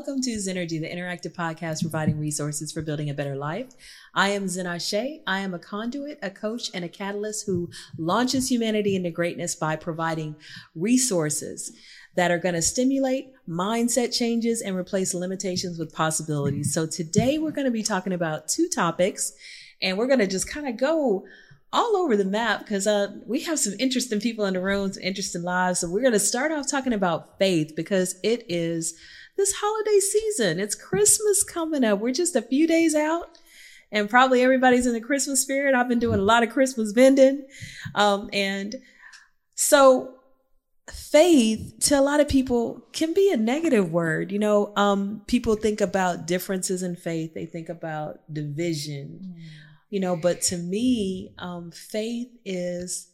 Welcome to Zennurgy, the interactive podcast providing resources for building a better life. I am Zen. I am a conduit, a coach, and a catalyst who launches humanity into greatness by providing resources that are going to stimulate mindset changes and replace limitations with possibilities. So today we're going to be talking about two topics and we're going to just kind of go all over the map because uh, we have some interesting people in the room, some interesting lives. So we're going to start off talking about faith because it is this holiday season. It's Christmas coming up. We're just a few days out. And probably everybody's in the Christmas spirit. I've been doing a lot of Christmas vending. Um, and so faith to a lot of people can be a negative word. You know, um, people think about differences in faith. They think about division. Mm you know but to me um, faith is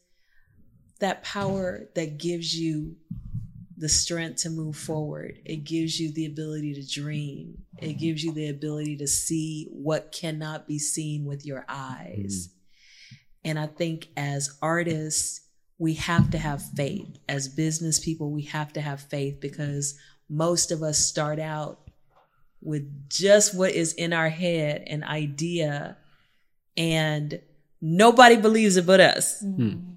that power that gives you the strength to move forward it gives you the ability to dream it gives you the ability to see what cannot be seen with your eyes mm. and i think as artists we have to have faith as business people we have to have faith because most of us start out with just what is in our head an idea and nobody believes it but us. Mm-hmm.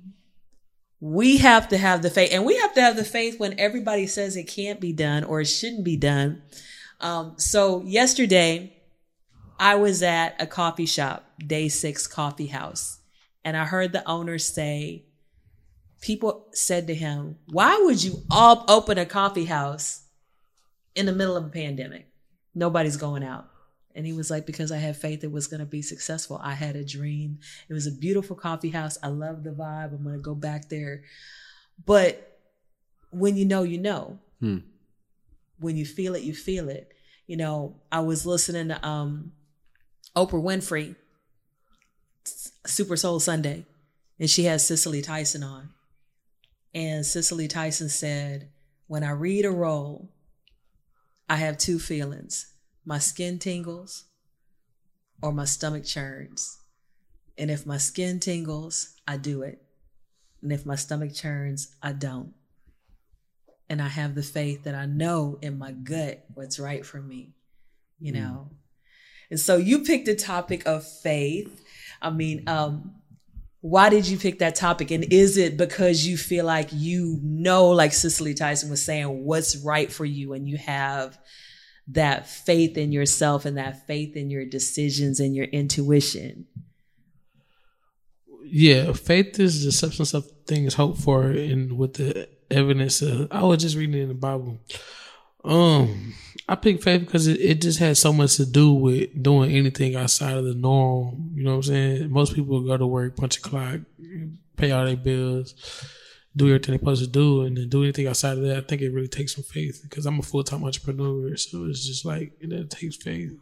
We have to have the faith, and we have to have the faith when everybody says it can't be done or it shouldn't be done. Um, so yesterday, I was at a coffee shop, Day Six Coffee House, and I heard the owner say, people said to him, why would you all open a coffee house in the middle of a pandemic? Nobody's going out. And he was like, because I had faith it was going to be successful. I had a dream. It was a beautiful coffee house. I love the vibe. I'm going to go back there. But when you know, you know. Hmm. When you feel it, you feel it. You know, I was listening to um, Oprah Winfrey, Super Soul Sunday, and she had Cicely Tyson on. And Cicely Tyson said, When I read a role, I have two feelings my skin tingles or my stomach churns. And if my skin tingles, I do it. And if my stomach churns, I don't. And I have the faith that I know in my gut what's right for me, you mm. know? And so you picked a topic of faith. I mean, um, why did you pick that topic? And is it because you feel like you know, like Cicely Tyson was saying, what's right for you and you have that faith in yourself and that faith in your decisions and your intuition. Yeah, faith is the substance of things hoped for, and with the evidence, of, I was just reading in the Bible. Um, I picked faith because it, it just has so much to do with doing anything outside of the norm. You know what I'm saying? Most people go to work, punch a clock, pay all their bills do everything they're supposed to do and then do anything outside of that, I think it really takes some faith because I'm a full time entrepreneur. So it's just like, it, it takes faith.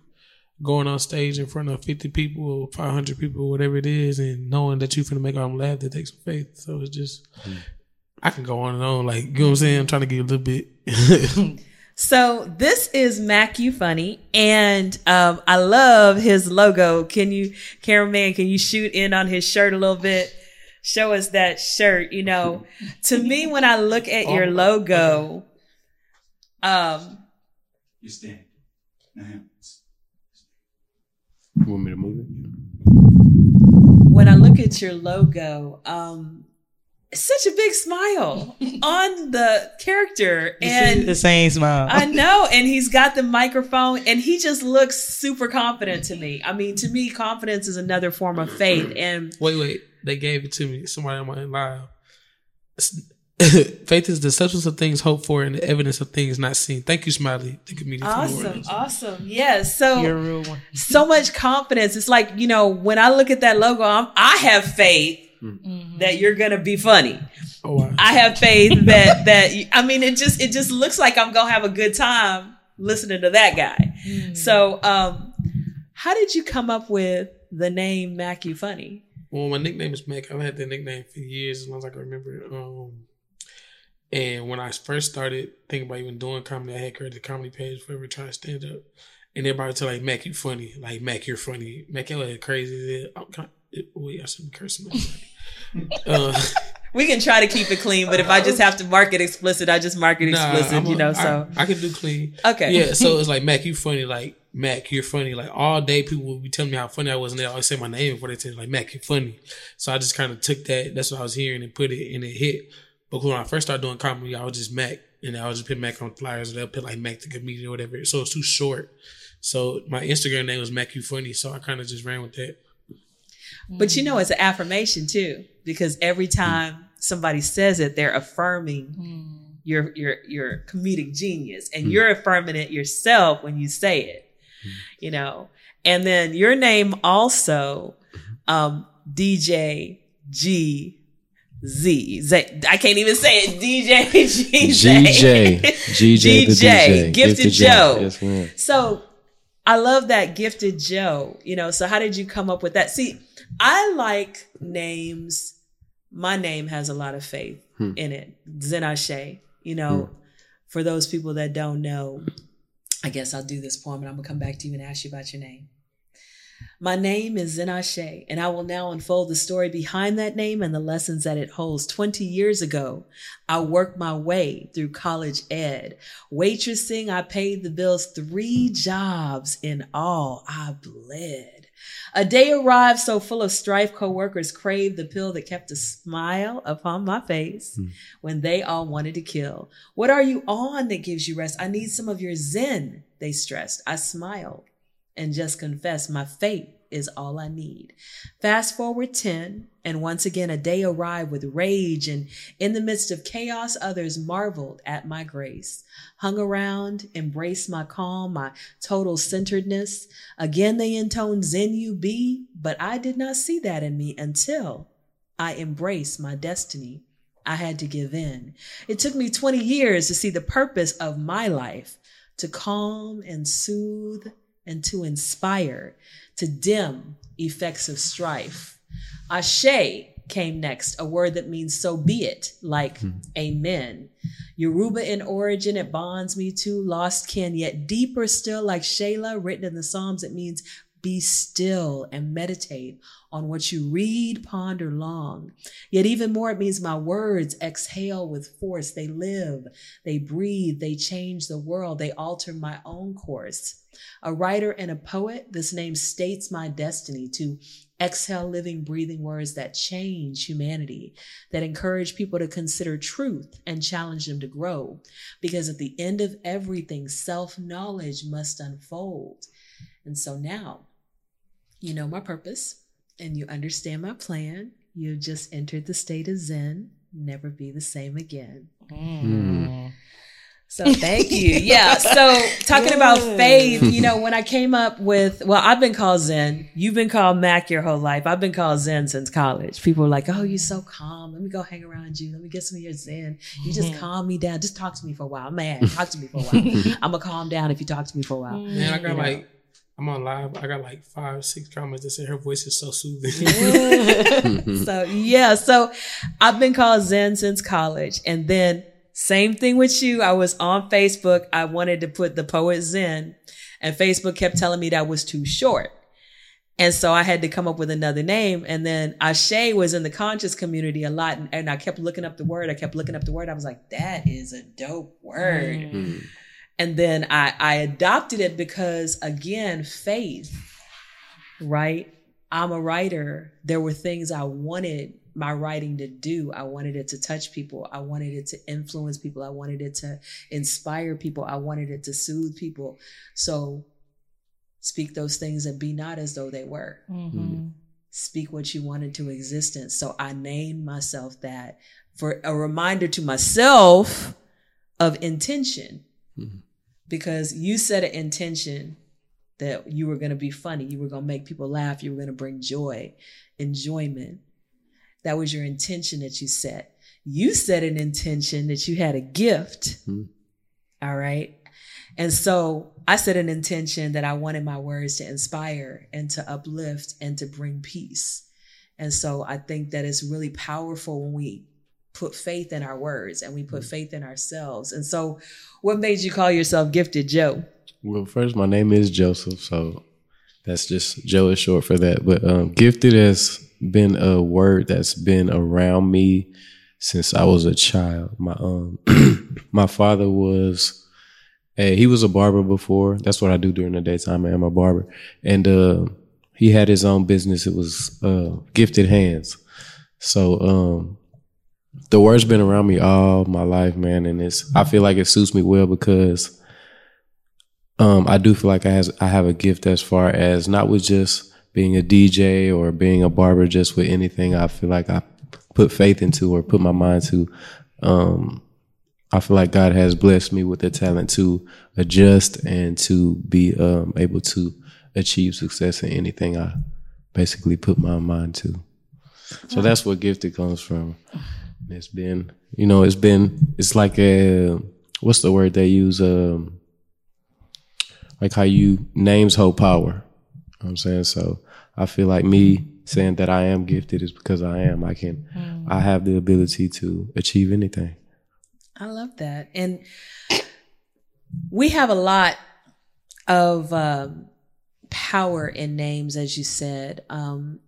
Going on stage in front of 50 people or 500 people or whatever it is and knowing that you're going to make them laugh, that takes some faith. So it's just, mm. I can go on and on. Like, you know what I'm saying? I'm trying to get a little bit. so this is Mac You Funny, and um, I love his logo. Can you, cameraman, can you shoot in on his shirt a little bit? Show us that shirt. You know, to me, when I look at your oh, logo, um, you stand. You want me to move it? When I look at your logo, um, such a big smile on the character and the same smile. I know. And he's got the microphone and he just looks super confident to me. I mean, to me, confidence is another form of faith. And wait, wait. They gave it to me. Somebody on my live. Faith is the substance of things hoped for and the evidence of things not seen. Thank you, Smiley. Thank you, Awesome, awesome. Yes. So You're a real one. so much confidence. It's like you know when I look at that logo, I'm, i have faith mm-hmm. that you're gonna be funny. Oh, wow. I have faith that that I mean it just it just looks like I'm gonna have a good time listening to that guy. Mm. So, um, how did you come up with the name Mac You Funny? Well, my nickname is Mac. I've had that nickname for years, as long as I can remember. Um, and when I first started thinking about even doing comedy, I had created a comedy page for every try to stand up. And everybody tell like Mac, you funny. Like Mac, you're funny. Mac, you're like crazy. Oh, wait, I shouldn't curse him. uh, We can try to keep it clean, but if I just have to mark it explicit, I just mark it Nah, explicit, a- you know. So I, I can do clean. Okay. Yeah, so it's like Mac, you funny. Like Mac, you're funny. Like all day, people will be telling me how funny I was, and they always say my name before they tell me like Mac, you're funny. So I just kind of took that. That's what I was hearing and put it, and it hit. But when I first started doing comedy, I was just Mac, and I was just put Mac on flyers, or they'll put like Mac the comedian or whatever. So it's too short. So my Instagram name was Mac You Funny. So I kind of just ran with that. But you know, it's an affirmation too, because every time somebody says it, they're affirming hmm. your your your comedic genius, and hmm. you're affirming it yourself when you say it. You know, and then your name also, um, DJ G. Z. Z. I can't even say it. DJ G. GJ. GJ the DJ. Gifted Joe. Yes, ma'am. So I love that gifted Joe. You know, so how did you come up with that? See, I like names. My name has a lot of faith in it. Zenashe. You know, for those people that don't know, I guess I'll do this poem and I'm gonna come back to you and ask you about your name. My name is Zenashe, and I will now unfold the story behind that name and the lessons that it holds. 20 years ago, I worked my way through college ed. Waitressing, I paid the bills three jobs in all. I bled. A day arrived so full of strife, coworkers craved the pill that kept a smile upon my face hmm. when they all wanted to kill. What are you on that gives you rest? I need some of your zen, they stressed. I smiled and just confessed my faith is all I need. Fast forward 10, and once again, a day arrived with rage, and in the midst of chaos, others marveled at my grace. Hung around, embraced my calm, my total centeredness. Again, they intoned Zen you be, but I did not see that in me until I embraced my destiny. I had to give in. It took me 20 years to see the purpose of my life to calm and soothe and to inspire, to dim effects of strife. Ashe came next, a word that means so be it, like hmm. amen. Yoruba in origin, it bonds me to lost kin, yet deeper still, like Selah, written in the Psalms, it means be still and meditate on what you read, ponder long. Yet even more, it means my words exhale with force. They live, they breathe, they change the world, they alter my own course. A writer and a poet, this name states my destiny to exhale living, breathing words that change humanity, that encourage people to consider truth and challenge them to grow. Because at the end of everything, self knowledge must unfold. And so now you know my purpose and you understand my plan. You've just entered the state of Zen, never be the same again. Hmm. Hmm. So thank you. Yeah. So talking about faith, you know, when I came up with, well, I've been called Zen. You've been called Mac your whole life. I've been called Zen since college. People are like, oh, you're so calm. Let me go hang around you. Let me get some of your Zen. You just calm me down. Just talk to me for a while. I'm mad. Talk to me for a while. I'm going to calm down if you talk to me for a while. Man, I got You know. like I'm on live. I got like five, six comments that say her voice is so soothing. so yeah, so I've been called Zen since college. And then same thing with you. I was on Facebook. I wanted to put the poet Zen and Facebook kept telling me that was too short. And so I had to come up with another name. And then Ashe was in the conscious community a lot. And, and I kept looking up the word. I kept looking up the word. I was like, that is a dope word. Mm. Hmm. And then I, I adopted it because again, faith, right? I'm a writer. There were things I wanted my writing to do. I wanted it to touch people. I wanted it to influence people. I wanted it to inspire people. I wanted it to soothe people. So speak those things and be not as though they were. Mm-hmm. Mm-hmm. Speak what you want into existence. So I named myself that for a reminder to myself of intention. Mm-hmm. Because you set an intention that you were going to be funny, you were going to make people laugh, you were going to bring joy, enjoyment. That was your intention that you set. You set an intention that you had a gift. All right. And so I set an intention that I wanted my words to inspire and to uplift and to bring peace. And so I think that it's really powerful when we put faith in our words and we put faith in ourselves. And so what made you call yourself Gifted Joe? Well, first, my name is Joseph, so that's just Joe is short for that. But um, gifted has been a word that's been around me since I was a child. My um my father was he was a barber before. That's what I do during the daytime. I am a barber. And uh he had his own business. It was uh gifted hands. So um the word's been around me all my life, man, and it's I feel like it suits me well because um I do feel like I has I have a gift as far as not with just being a DJ or being a barber, just with anything I feel like I put faith into or put my mind to. Um I feel like God has blessed me with the talent to adjust and to be um, able to achieve success in anything I basically put my mind to. So that's where gifted comes from. It's been, you know, it's been, it's like a, what's the word they use? Um, like how you names hold power. You know I'm saying? So I feel like me saying that I am gifted is because I am. I can, I have the ability to achieve anything. I love that. And we have a lot of um, power in names, as you said. Um,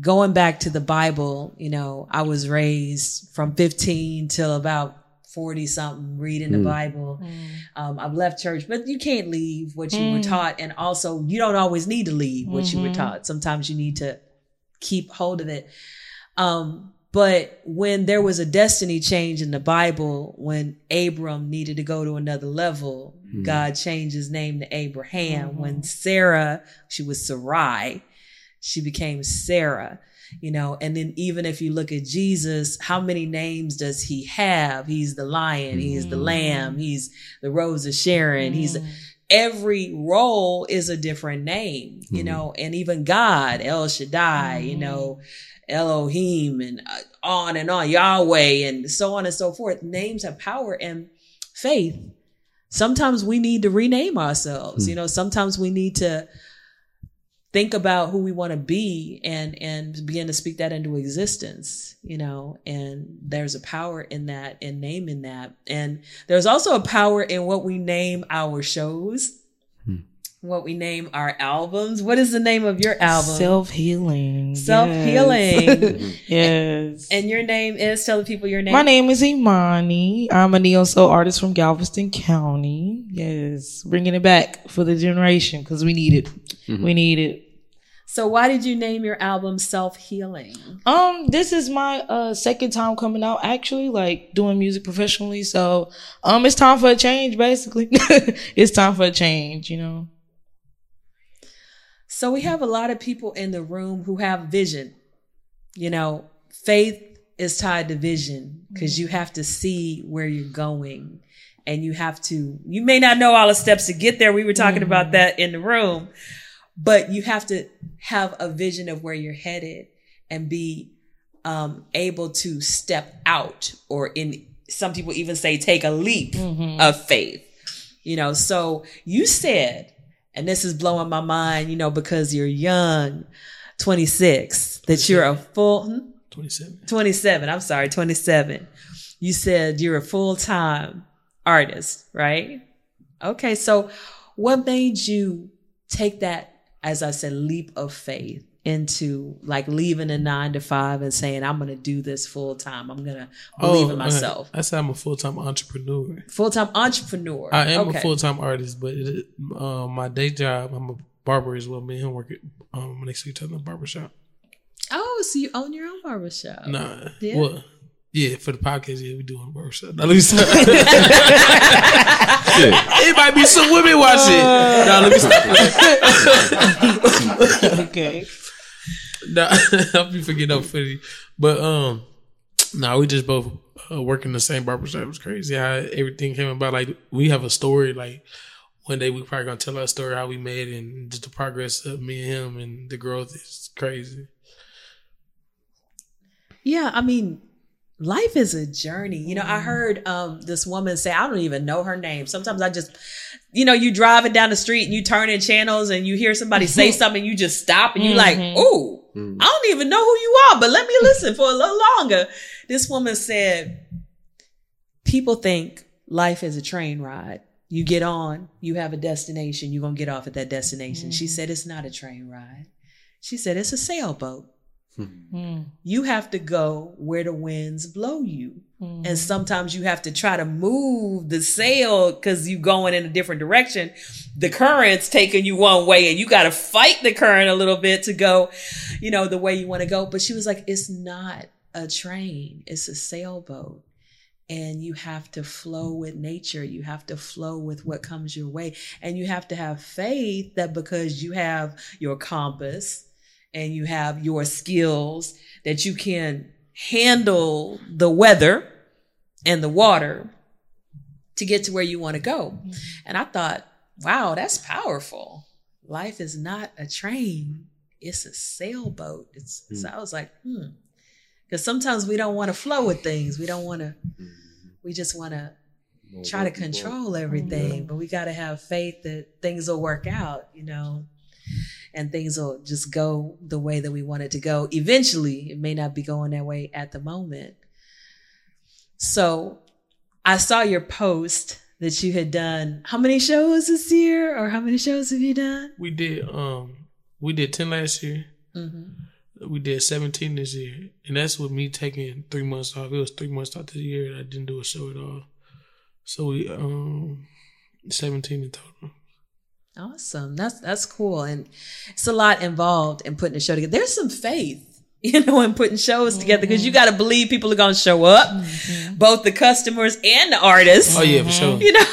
going back to the Bible, you know, I was raised from 15 till about 40 something reading the hmm. Bible. Mm. Um, I've left church, but you can't leave what you were mm. taught. And also, you don't always need to leave what you were mm-hmm. taught. Sometimes you need to keep hold of it. Um, but when there was a destiny change in the Bible, when Abram needed to go to another level, hmm. God changed his name to Abraham. When mm-hmm. Sarah, she was Sarai, she became Sarah, you know. And then even if you look at Jesus, how many names does he have? He's the lion, he's the mm-hmm. lamb, he's the rose of Sharon, he's mm. every role is a different name, you mm-hmm. know, and even God, El Shaddai, you mm-hmm. know, Elohim and uh, on and on, Yahweh and so on and so forth. Names have power and faith. Sometimes we need to rename ourselves, you mm. know, sometimes we need to think about who we want to be and and begin to speak that into existence you know and there's a power in that in naming that and there's also a power in what we name our shows hmm. what we name our albums what is the name of your album Self healing. self-healing Yes. and your name is tell the people your name My name is Immanie. I'm a neo soul artist from Galveston County. Yes, bringing it back for the generation because we need it. We need it. so why did you name your album self-healing Um, this is my uh second time coming out actually, like doing music professionally. So, um, it's time for a change. Basically, it's time for a change. You know. So we have a lot of people in the room who have vision. You know, faith is tied to vision because you have to see where you're going and you have to, you may not know all the steps to get there. We were talking about that in the room, but you have to have a vision of where you're headed and be um, able to step out or in some people even say take a leap of faith. You know so you said and this is blowing my mind you know because you're young 26 that you're a full hmm? 27. 27 i'm sorry 27 you said you're a full-time artist right? Okay so what made you take that as i said leap of faith into like leaving a nine to five and saying i'm gonna do this full-time i'm gonna believe in uh, myself I said I'm a full time entrepreneur. full-time entrepreneur I am okay. a full time artist, but it, uh, my day job, I'm a barber as well. Me and him work at, um, next to each other in the barber shop. oh so you own your own barbershop Nah, Yeah. well, yeah, for the podcast, yeah, we doing barber shop. Now, let me stop. it might be some women watching. Nah, let me stop. Okay. Nah, I'll be forgetting up funny. But um nah, we just both uh, work in the same barbershop. It was crazy how everything came about. Like we have a story. Like one day we probably gonna tell our story how we met and just the progress of me and him and the growth is crazy. Yeah, I mean, life is a journey. You know, I mm-hmm. heard um this woman say, I don't even know her name. Sometimes I just, you know, you driving down the street and you turn in channels and you hear somebody say something, you just stop and you like, mm-hmm. ooh, mm. I don't even know who you are, but let me listen for a little longer. This woman said, people think life is a train ride. You get on, you have a destination, you're gonna get off at that destination. She mm. said it's not a train ride. She said it's a sailboat. Hmm. Hmm. You have to go where the winds blow you. Hmm. And sometimes you have to try to move the sail because you're going in a different direction. The current's taking you one way and you got to fight the current a little bit to go, you know, the way you want to go. But she was like, it's not a train. It's a sailboat. And you have to flow with nature. You have to flow with what comes your way. And you have to have faith that because you have your compass and you have your skills that you can handle the weather and the water to get to where you want to go. And I thought, wow, that's powerful. Life is not a train, it's a sailboat. It's so I was like, hmm. Because sometimes we don't want to flow with things. We don't want to, we just want to try to control everything, but we got to have faith that things will work out, you know, and things will just go the way that we want it to go. Eventually, it may not be going that way at the moment. So I saw your post that you had done. How many shows this year, or how many shows have you done? We did um we did ten last year. Mm-hmm. We did seventeen this year, and that's with me taking three months off. It was three months out this year I didn't do a show at all. So we um seventeen in total. Awesome. That's that's cool. And it's a lot involved in putting a show together. There's some faith, you know, in putting shows together because you mm-hmm. got to believe people are going to show up, mm-hmm. both the customers and the artists. Oh yeah, for sure. You know,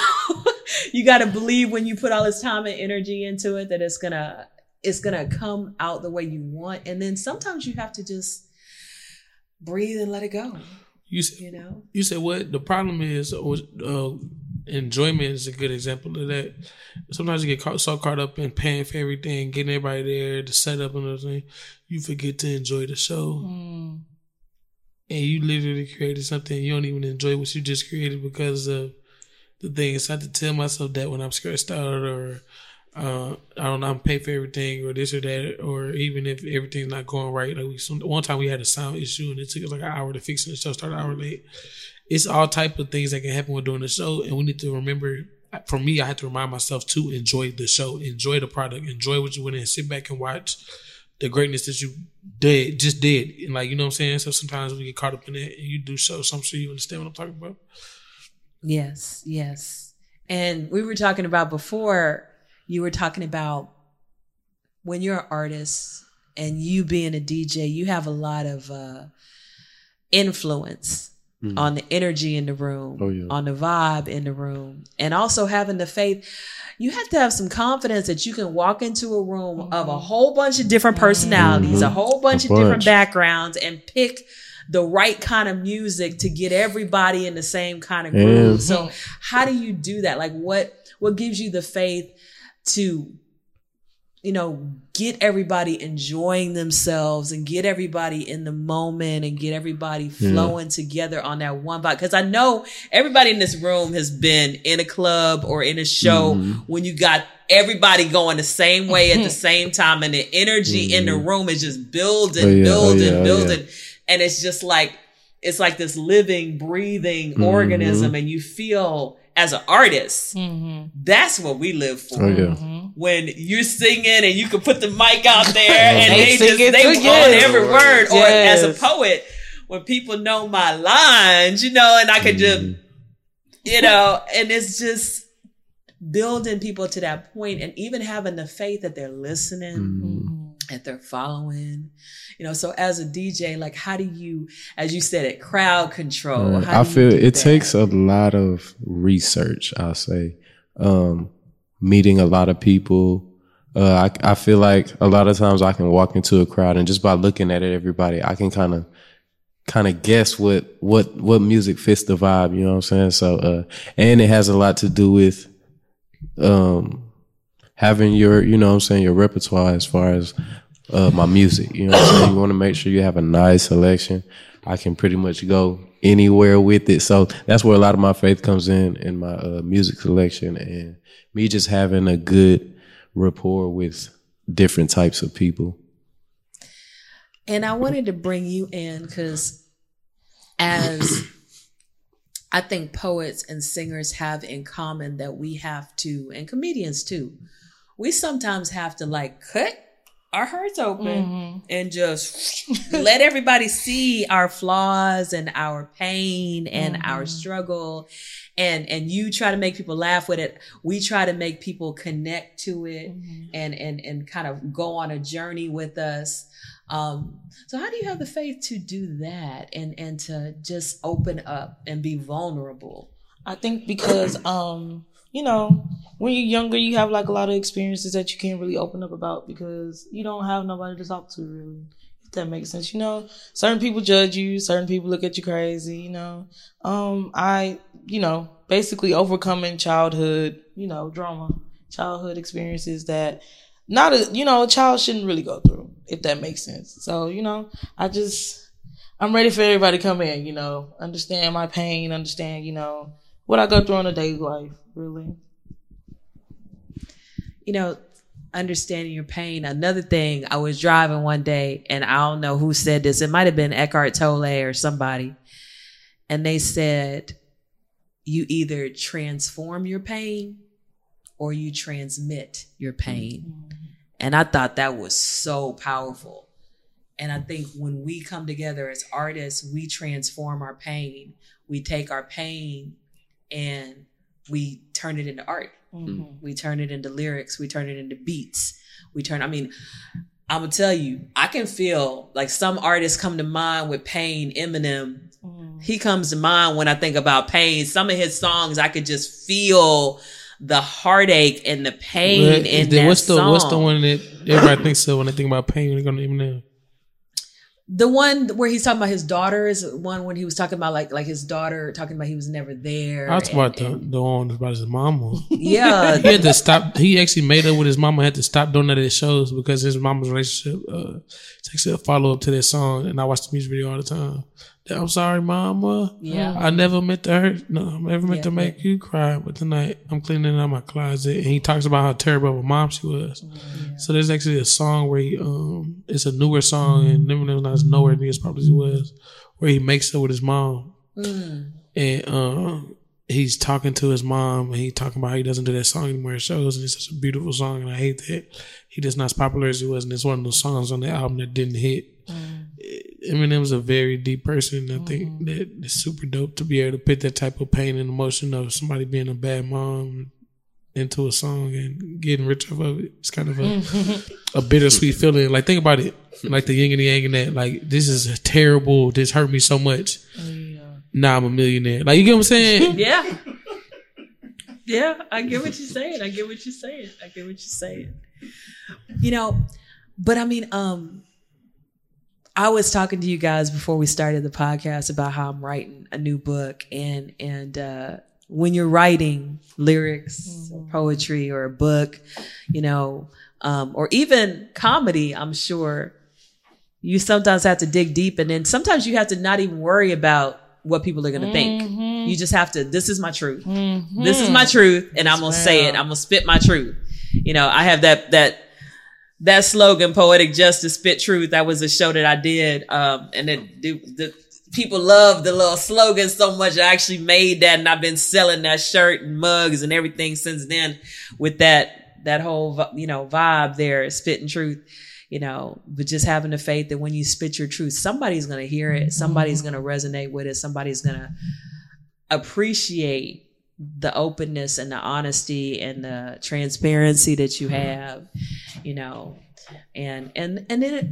you got to believe when you put all this time and energy into it that it's going to it's going to come out the way you want. And then sometimes you have to just breathe and let it go, You said you know. you said what the problem is was uh, uh enjoyment is a good example of that. Sometimes you get caught, so caught up in paying for everything, getting everybody there, the setup and everything, you forget to enjoy the show. And you literally created something you don't even enjoy what you just created because of the things. So I have to tell myself that when I'm stressed out or uh, I don't know, I'm paying for everything or this or that, or even if everything's not going right. Like we, some, one time we had a sound issue and it took us like an hour to fix it. and The show started an hour late. It's all type of things that can happen when doing the show, and we need to remember. For me, I had to remind myself to enjoy the show, enjoy the product, enjoy what you went in, sit back and watch the greatness that you did, just did, and like you know what I'm saying. So sometimes we get caught up in it, and you do so. So I'm sure you understand what I'm talking about. Yes, yes. And we were talking about before, you were talking about when you're an artist and you being a DJ, you have a lot of uh, influence Mm. on the energy in the room, Oh, yeah. on the vibe in the room, and also having the faith. You have to have some confidence that you can walk into a room oh, of a whole bunch of different personalities, a mm-hmm. whole bunch A of different backgrounds, and pick the right kind of music to get everybody in the same kind of groove. Yeah. So how do you do that? Like what what gives you the faith to you know get everybody enjoying themselves and get everybody in the moment and get everybody flowing together on that one vibe. Because i know everybody in this room has been in a club or in a show mm-hmm. when you got everybody going the same way at the same time and the energy in the mm-hmm. room is just building Oh, yeah, oh, building oh, yeah. building. And it's just like it's like this living breathing mm-hmm. organism and you feel as an artist that's what we live for. Oh yeah. when you're singing and you can put the mic out there and They they, just they too, on yes. every word. Or as a poet when people know my lines you know and i could just mm-hmm. you know and it's just building people to that point and even having the faith that they're listening mm-hmm. that they're following you know so as a dj like how do you as you said it crowd control Uh, how I feel it that? takes a lot of research. I'll say, um, meeting a lot of people. Uh, I I feel like a lot of times I can walk into a crowd and just by looking at it, everybody, I can kind of kind of guess what what what music fits the vibe. You know what I'm saying? So, uh, and it has a lot to do with um having your you know what I'm saying your repertoire as far as uh, my music. You know what I'm saying? You want to make sure you have a nice selection. I can pretty much go anywhere with it. So that's where a lot of my faith comes in in my uh, music selection and me just having a good rapport with different types of people. And I wanted to bring you in because as I think poets and singers have in common that we have to, and comedians too, we sometimes have to like cut our hearts open Mm-hmm. and just let everybody see our flaws and our pain and Mm-hmm. our struggle and and you try to make people laugh with it we try to make people connect to it Mm-hmm. and and and kind of go on a journey with us um so how do you have the faith to do that and and to just open up and be vulnerable I think because um, you know, when you're younger, you have like a lot of experiences that you can't really open up about because you don't have nobody to talk to really. If that makes sense, you know, certain people judge you, certain people look at you crazy, you know. Um, I, you know, basically overcoming childhood, you know, drama, childhood experiences that not a, you know, a child shouldn't really go through, if that makes sense. So, you know, I just, I'm ready for everybody to come in, you know, understand my pain, understand, you know, what I go through in a daily life, really. you know, understanding your pain. Another thing, I was driving one day and I don't know who said this. It might have been Eckhart Tolle or somebody. And they said, you either transform your pain or you transmit your pain. Mm-hmm. And I thought that was so powerful. And I think when we come together as artists, we transform our pain. We take our pain and we turn it into art. Mm-hmm. Mm. We turn it into lyrics. We turn it into beats. We turn, I mean, I'm gonna tell you, I can feel like some artists come to mind with pain. Eminem, mm. he comes to mind when I think about pain. Some of his songs, I could just feel the heartache and the pain But in then that what's the song. what's the one that everybody thinks of when they think about pain? They're gonna even know. The one where he's talking about his daughter is one when he was talking about like like his daughter talking about he was never there. I was and- about the the one about his mama. yeah, he had to stop. He actually made up with his mama. Had to stop doing that at shows because his mama's relationship uh, takes a follow up to that song. And I watch the music video all the time. I'm sorry, mama. Yeah. I never meant to hurt. No, I never meant Yeah, to make you cry. But tonight I'm cleaning out my closet, and he talks about how terrible of a mom she was. So there's actually a song where he um, it's a newer song, and Eminem's not as nowhere near as popular as he was, where he makes up with his mom and um, he's talking to his mom and he talking about how he doesn't do that song anymore at shows and it's such a beautiful song and I hate that he just not as popular as he was and it's one of those songs on the album that didn't hit. Mm. Eminem's a very deep person. I think mm-hmm. that it's super dope to be able to put that type of pain and emotion of somebody being a bad mom into a song and getting rich off of it. It's kind of a a bittersweet feeling. Like think about it, like the yin and the yang and that. Like this is terrible. This hurt me so much. Oh, now I'm a millionaire. Like you get what I'm saying? yeah, yeah. I get what you're saying. I get what you're saying. I get what you're saying. You know, but I mean, um, I was talking to you guys before we started the podcast about how I'm writing a new book, and and uh, when you're writing lyrics, or poetry, or a book, you know, um, or even comedy, I'm sure you sometimes have to dig deep, and then sometimes you have to not even worry about what people are going to think. You just have to. This is my truth. This is my truth, and I'm gonna say it. I'm gonna spit my truth. You know, I have that that that slogan, "Poetic Justice, Spit Truth." That was a show that I did, um, and it, the, the people loved the little slogan so much. I actually made that, and I've been selling that shirt and mugs and everything since then. With that that whole you know vibe there, spitting truth. You know, but just having the faith that when you spit your truth, somebody's gonna hear it. Somebody's gonna resonate with it. Somebody's gonna appreciate the openness and the honesty and the transparency that you mm-hmm. have you know and and and then it,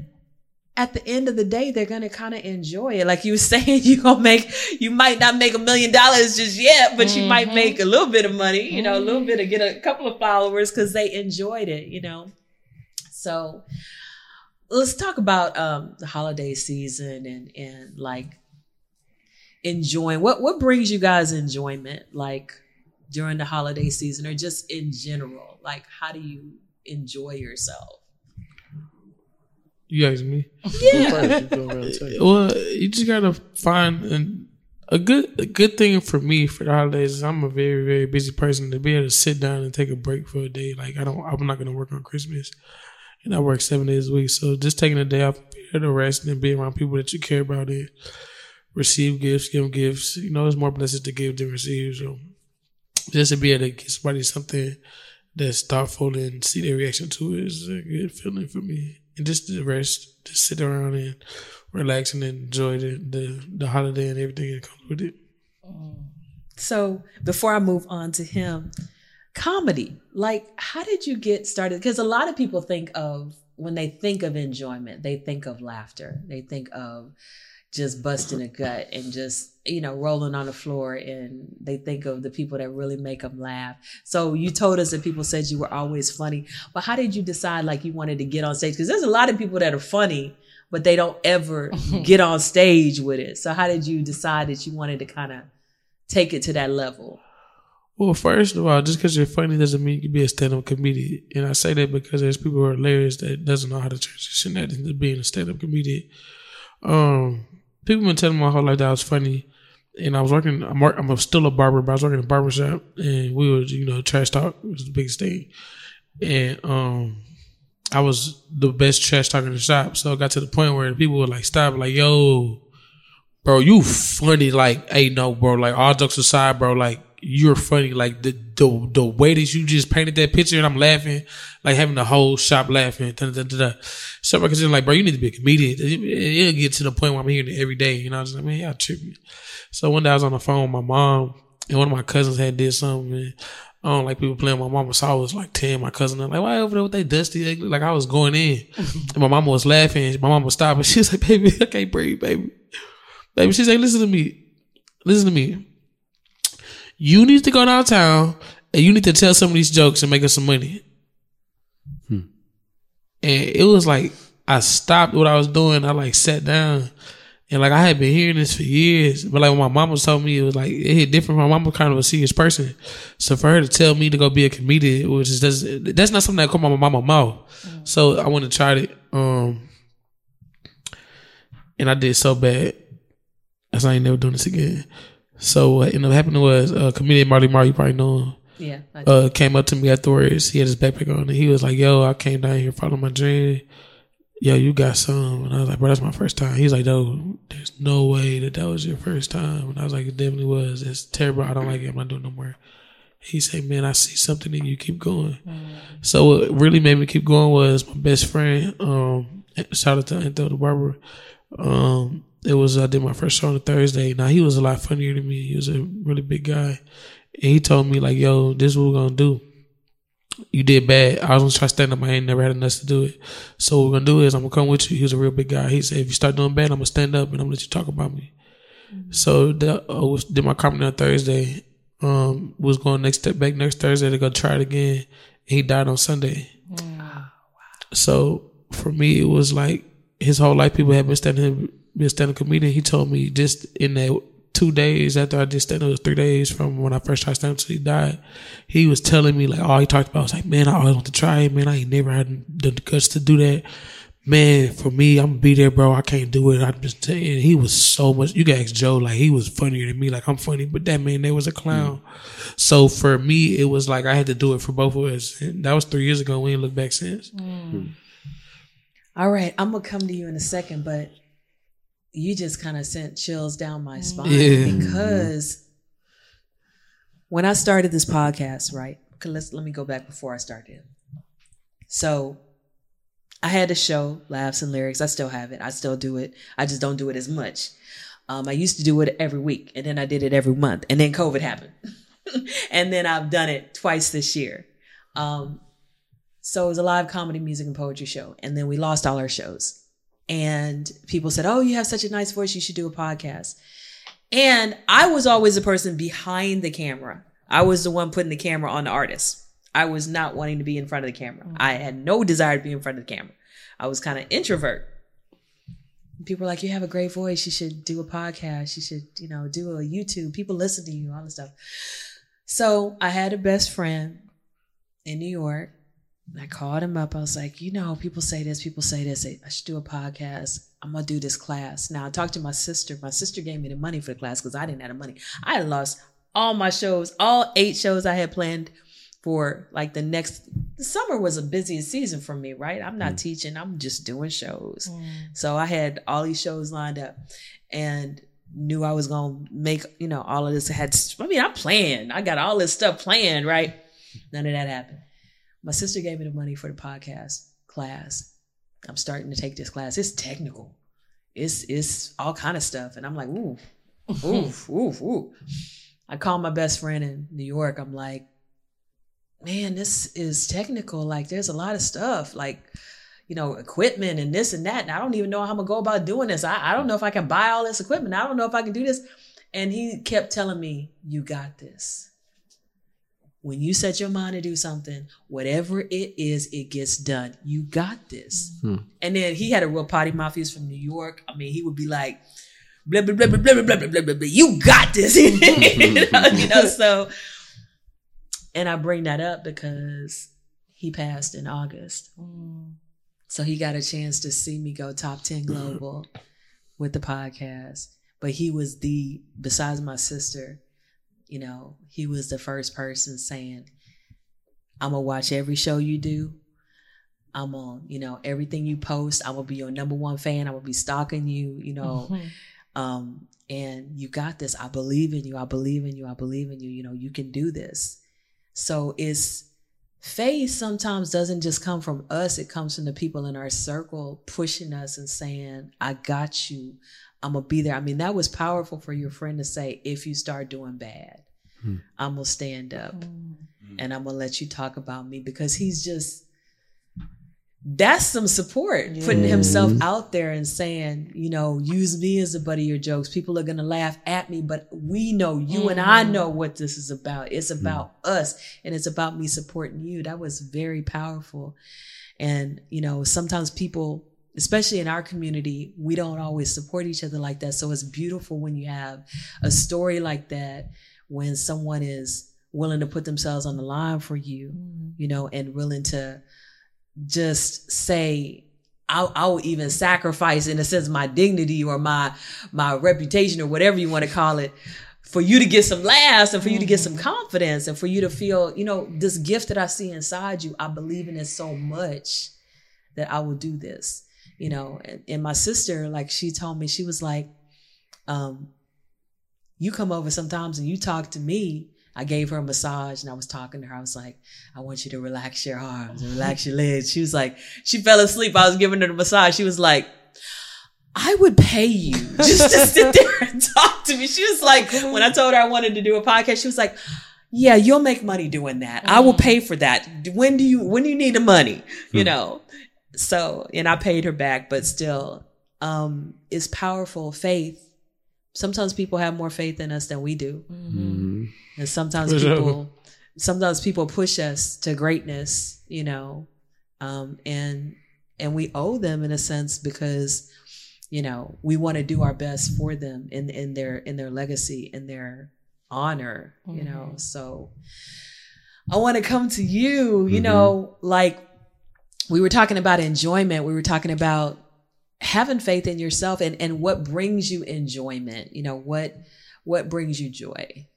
at the end of the day they're gonna kind of enjoy it. Like you were saying you gonna make you might not make a million dollars just yet but you might mm-hmm. make a little bit of money you know a little bit of mm-hmm. get a couple of followers because they enjoyed it you know. So let's talk about um the holiday season and and like enjoying what what brings you guys enjoyment like during the holiday season or just in general like how do you enjoy yourself You ask me. yeah Well, you just gotta find an, a good a good thing for me for the holidays. Is I'm a very very busy person to be able to sit down and take a break for a day. Like I don't, I'm not gonna work on Christmas, and I work seven days a week. So just taking a day off, to rest and be around people that you care about and receive gifts, give gifts. You know, there's more blessings to give than receive. So just to be able to give somebody something that's thoughtful and see their reaction to it is a good feeling for me. and just to rest, just sit around and relax and enjoy the the, the holiday and everything that comes with it. So before I move on to him, comedy. Like, how did you get started? Because a lot of people think of when they think of enjoyment, they think of laughter. They think of just busting a gut and just you know rolling on the floor and they think of the people that really make them laugh so you told us that people said you were always funny but how did you decide like you wanted to get on stage because there's a lot of people that are funny but they don't ever get on stage with it so how did you decide that you wanted to kind of take it to that level Well, first of all, just because you're funny doesn't mean you can be a stand-up comedian. And I say that because there's people who are hilarious that doesn't know how to transition that into being a stand-up comedian. Um, people been telling me my whole life that I was funny, and I was working. I'm, work, I'm still a barber, but I was working in a barber shop, and we was you know trash talk was the biggest thing, and um. I was the best trash talker in the shop, so it got to the point where people would like stop, like, "Yo, bro, you funny. Like, hey, no, bro. Like, all jokes aside, bro. Like, you're funny. Like the the the way that you just painted that picture, and I'm laughing, like having the whole shop laughing. Da, da, da, da. So I like, bro, you need to be a comedian. It, will get to the point where I'm hearing it every day. You know, I was like, man, y'all tripping. So one day I was on the phone with my mom, and one of my cousins had did something. And I don't like people playing my mama. So I was like 10, my cousin. I'm like, why over there with that dusty? Like I was going in. and my mama was laughing. My mama was stopping. She was like, baby, I can't breathe, baby. Baby, she's like, listen to me. Listen to me. You need to go downtown and you need to tell some of these jokes and make us some money. And it was like I stopped what I was doing. I like sat down and like I had been hearing this for years, but like when my mama told me, it was like it hit different. My mama kind of a serious person, so for her to tell me to go be a comedian, which is that's, that's not something that come out my mama mouth. So I went and tried it, um, and I did so bad. I said I ain't never doing this again. So what ended up happening was uh, comedian Marley Marl, you probably know him yeah uh, came up to me afterwards. He had his backpack on, and he was like, "Yo, I came down here following my dream. Yo, you got some." And I was like, "Bro, that's my first time." He's like, "No, there's no way that that was your first time." And I was like, "It definitely was. It's terrible. I don't like it. I'm not doing no more." He said, "Man, I see something in you. Keep going." So what really made me keep going was my best friend. Um, shout out to Anthony the barber. Um, it was I did my first show on a Thursday. Now he was a lot funnier than me. He was a really big guy. And he told me like, "Yo, this is what we're gonna do. You did bad. I was gonna try to stand up. I ain't never had enough to do it. So what we're gonna do is I'm gonna come with you. He was a real big guy. He said, if you start doing bad, I'm gonna stand up and I'm gonna let you talk about me. Mm-hmm. So that, I uh, was, did my comedy on Thursday. Um, was going next step back next Thursday to go try it again. he died on Sunday. Mm. Ah, so for me, it was like his whole life. People had been standing, been standing comedian. He told me just in that two days after I did stand up, it was three days from when I first tried stand up till he died. He was telling me like all he talked about I was like, man, I always want to try it. Man, I ain't never had the guts to do that. Man, for me, I'm gonna be there, bro. I can't do it. I'm just saying, he was so much. You can ask Joe, like he was funnier than me. Like I'm funny, but that man, there was a clown. Mm. So for me, it was like I had to do it for both of us. And that was three years ago. We ain't looked back since. Mm. all right i'm gonna come to you in a second but you just kind of sent chills down my spine Yeah. because when I started this podcast, right? 'cause Let's let me go back before I started. So I had a show, Laughs and Lyrics. I still have it. I still do it. I just don't do it as much. Um, I used to do it every week, and then I did it every month, and then COVID happened, and then I've done it twice this year. Um, so it was a live comedy, music, and poetry show, and then we lost all our shows. And people said, "Oh, you have such a nice voice. You should do a podcast." And I was always the person behind the camera. I was the one putting the camera on the artist. I was not wanting to be in front of the camera. Mm. I had no desire to be in front of the camera. I was kind of introvert. People were like, "You have a great voice. You should do a podcast. You should, you know, do a YouTube. People listen to you, all this stuff." So I had a best friend in New York. I called him up. I was like, you know, people say this, people say this. I should do a podcast. I'm gonna do this class. Now I talked to my sister. My sister gave me the money for the class because I didn't have the money. I lost all my shows, all eight shows I had planned for like the next the summer was a busiest season for me, right? I'm not mm. teaching, I'm just doing shows. Mm. So I had all these shows lined up and knew I was gonna make, you know, all of this had I mean, I'm planned. I got all this stuff planned, right? None of that happened. My sister gave me the money for the podcast class. I'm starting to take this class. It's technical. It's it's all kind of stuff. And I'm like, ooh, ooh, ooh, ooh. I call my best friend in New York. I'm like, man, this is technical. Like, there's a lot of stuff. Like, you know, equipment and this and that. And I don't even know how I'm gonna go about doing this. I, I don't know if I can buy all this equipment. I don't know if I can do this. And he kept telling me, You got this. When you set your mind to do something, whatever it is, it gets done. You got this. Hmm. And then he had a real potty mouth. He was from New York. I mean, he would be like, blah, blah, blah, blah, blah, blah, blah, blah, blah, blah. You got this. you, know, you know, so, and I bring that up because he passed in August. So he got a chance to see me go top 10 global with the podcast. But he was the, besides my sister, you know, he was the first person saying, I'm gonna watch every show you do. I'm on, you know, everything you post. I will be your number one fan. I will be stalking you, you know. Um, and you got this. I believe in you. I believe in you. I believe in you. You know, you can do this. So it's faith sometimes doesn't just come from us, it comes from the people in our circle pushing us and saying, I got you. I'm gonna be there. I mean, that was powerful for your friend to say, if you start doing bad, Hmm. I'm gonna stand up hmm. and I'm gonna let you talk about me because he's just that's some support putting mm-hmm. himself out there and saying you know use me as a buddy of your jokes. People are gonna laugh at me but we know you and i mm-hmm. know what this is about. It's hmm. about us and it's about me supporting you. That was very powerful. And you know sometimes people especially in our community we don't always support each other like that. So it's beautiful when you have a story like that when someone is willing to put themselves on the line for you, mm-hmm. you know, and willing to just say, I'll, I'll even sacrifice in a sense my dignity or my my reputation or whatever you want to call it for you to get some laughs and for you to get some mm-hmm. confidence and for you to feel you know this gift that I see inside you I believe in it so much that I will do this you know and, and my sister like she told me she was like um you come over sometimes and you talk to me. I gave her a massage and I was talking to her. I was like, I want you to relax your arms and relax your legs. She was like, she fell asleep. I was giving her the massage. She was like, I would pay you just to sit there and talk to me. She was like, when I told her I wanted to do a podcast, she was like, yeah, you'll make money doing that. I will pay for that. When do you, when do you need the money? You know? So, and I paid her back, but still, um, it's powerful faith sometimes people have more faith in us than we do Mhm. and sometimes people sometimes people push us to greatness you know um and and we owe them in a sense because you know we want to do our best for them in in their in their legacy in their honor you know so i want to come to you you Mhm. know like we were talking about enjoyment we were talking about having faith in yourself and and what brings you enjoyment you know what what brings you joy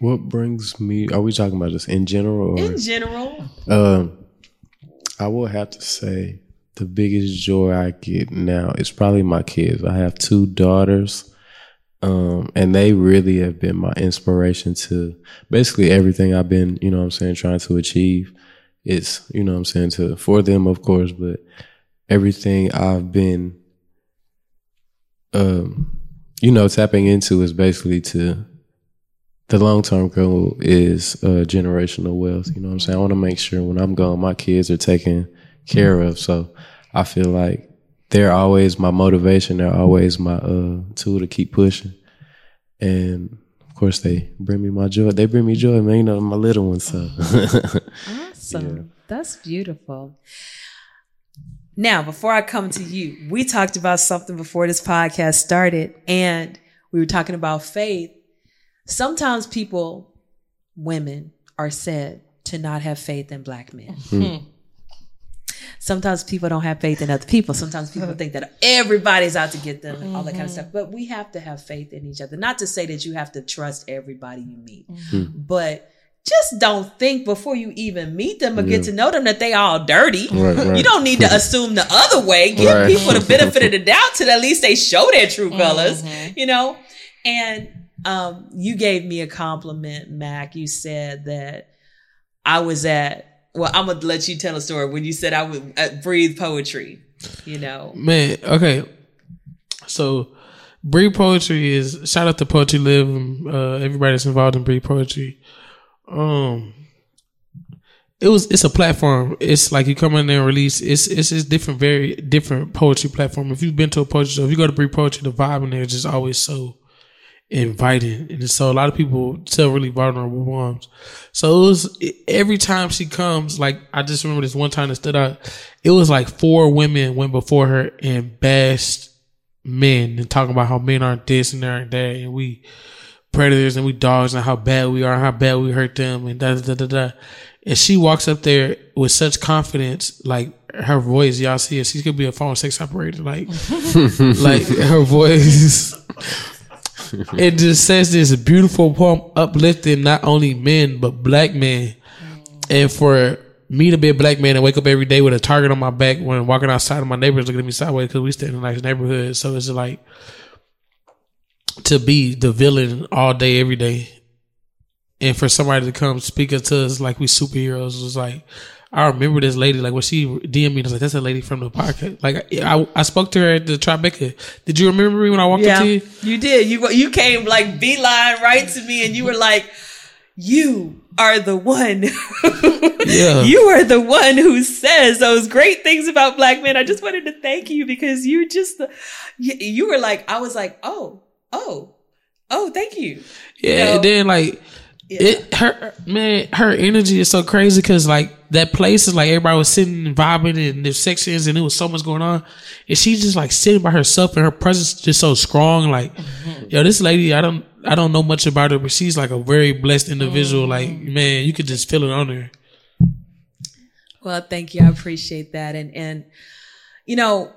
What brings me? Are we talking about this in general? Or, in general Um, I will have to say the biggest joy I get now is probably my kids. I have two daughters, um, and they really have been my inspiration to basically everything I've been, you know what I'm saying, trying to achieve. It's, you know what I'm saying, to for them, of course, but everything I've been, um, you know, tapping into is basically to the long term goal is uh, generational wealth. You know what I'm saying? I want to make sure when I'm gone, my kids are taken care of. So I feel like they're always my motivation. They're always my uh, tool to keep pushing. And of course, they bring me my joy. They bring me joy, man. You know, my little ones. So Awesome. That's beautiful. Now, before I come to you, we talked about something before this podcast started, and we were talking about faith. Sometimes people, women, are said to not have faith in black men. Hmm. Hmm. Sometimes people don't have faith in other people. Sometimes people think that everybody's out to get them and all that kind of mm-hmm. stuff. But we have to have faith in each other. Not to say that you have to trust everybody you meet, hmm. but just don't think before you even meet them or get to know them that they all dirty. Right, right. You don't need to assume the other way. Give Right. people the benefit of the doubt till at least they show their true colors, you know? And um, you gave me a compliment, Mac. You said that I was at well, I'm gonna let you tell a story when you said I would uh, breathe poetry. You know, Man, okay. So, Breathe Poetry is shout out to Poetry Live, and, uh, everybody that's involved in Breathe Poetry. Um, it was it's a platform. It's like you come in there and release. It's it's it's different, very different poetry platform. If you've been to a poetry show, if you go to Breathe Poetry, the vibe in there is just always so inviting, and so a lot of people tell really vulnerable poems. So it was every time she comes, like I just remember this one time that stood out. It was like four women went before her and bashed men and talking about how men aren't this and aren't that, and we predators and we dogs and how bad we are, and how bad we hurt them, and da da da da. And she walks up there with such confidence, like her voice, y'all see it. She could be a phone sex operator, like, like her voice. it just says this beautiful poem uplifting not only men but black men, and for me to be a black man and wake up every day with a target on my back when walking outside and my neighbors looking at me sideways because we stay in a nice neighborhood. So it's like to be the villain all day, every day, and for somebody to come speak up to us like we superheroes was like. I remember this lady, like when she DM'd me, I was like, "That's a lady from the podcast." Like I, I spoke to her at the Tribeca. Did you remember me when I walked yeah, up to you? you did. You you came like beeline right to me, and you were like, "You are the one. Yeah. you are the one who says those great things about black men." I just wanted to thank you because you just you, you were like, I was like, "Oh, oh, oh, thank you." Yeah, know? and then like it, her man, her energy is so crazy because like that place is like everybody was sitting and vibing in their sections and there was so much going on, and she's just like sitting by herself and her presence just so strong. Like, mm-hmm. yo, this lady, I don't, I don't know much about her, but she's like a very blessed individual. Like, mm-hmm. man, you could just feel it on her. Well, thank you. I appreciate that. And and you know,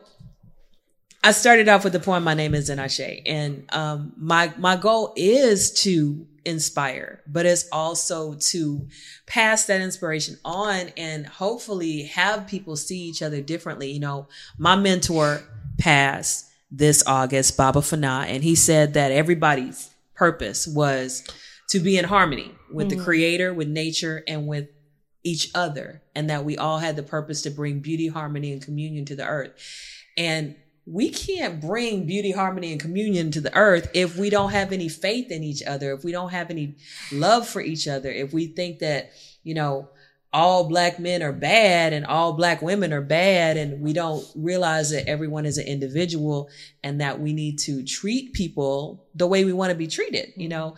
I started off with the poem. My name is Zenase, and um, my my goal is to inspire, but it's also to pass that inspiration on and hopefully have people see each other differently. You know, my mentor passed this August, Baba Fana, and he said that everybody's purpose was to be in harmony with the creator, with nature, and with each other, and that we all had the purpose to bring beauty, harmony, and communion to the earth. And we can't bring beauty, harmony, and communion to the earth if we don't have any faith in each other, if we don't have any love for each other, if we think that, you know, all black men are bad and all black women are bad, and we don't realize that everyone is an individual and that we need to treat people the way we want to be treated. You mm-hmm. know,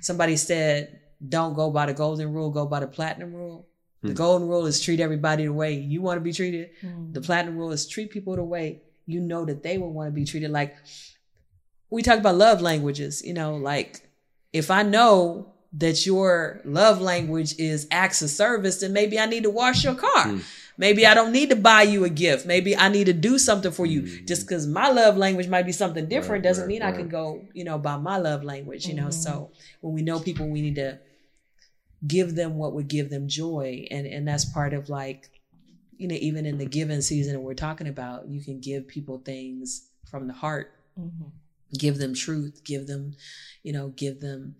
somebody said, don't go by the golden rule, go by the platinum rule. The hmm. golden rule is treat everybody the way you want to be treated. Hmm. The platinum rule is treat people the way you know that they would want to be treated. Like we talk about love languages, you know, like if I know that your love language is acts of service, then maybe I need to wash your car. Hmm. Maybe I don't need to buy you a gift. Maybe I need to do something for you. Hmm. Just because my love language might be something different doesn't mean I can go, you know, by my love language, you know. Mm-hmm. So when we know people, we need to give them what would give them joy. And and that's part of like, you know, even in the giving season we're talking about, you can give people things from the heart. Mm-hmm. Give them truth, give them, you know, give them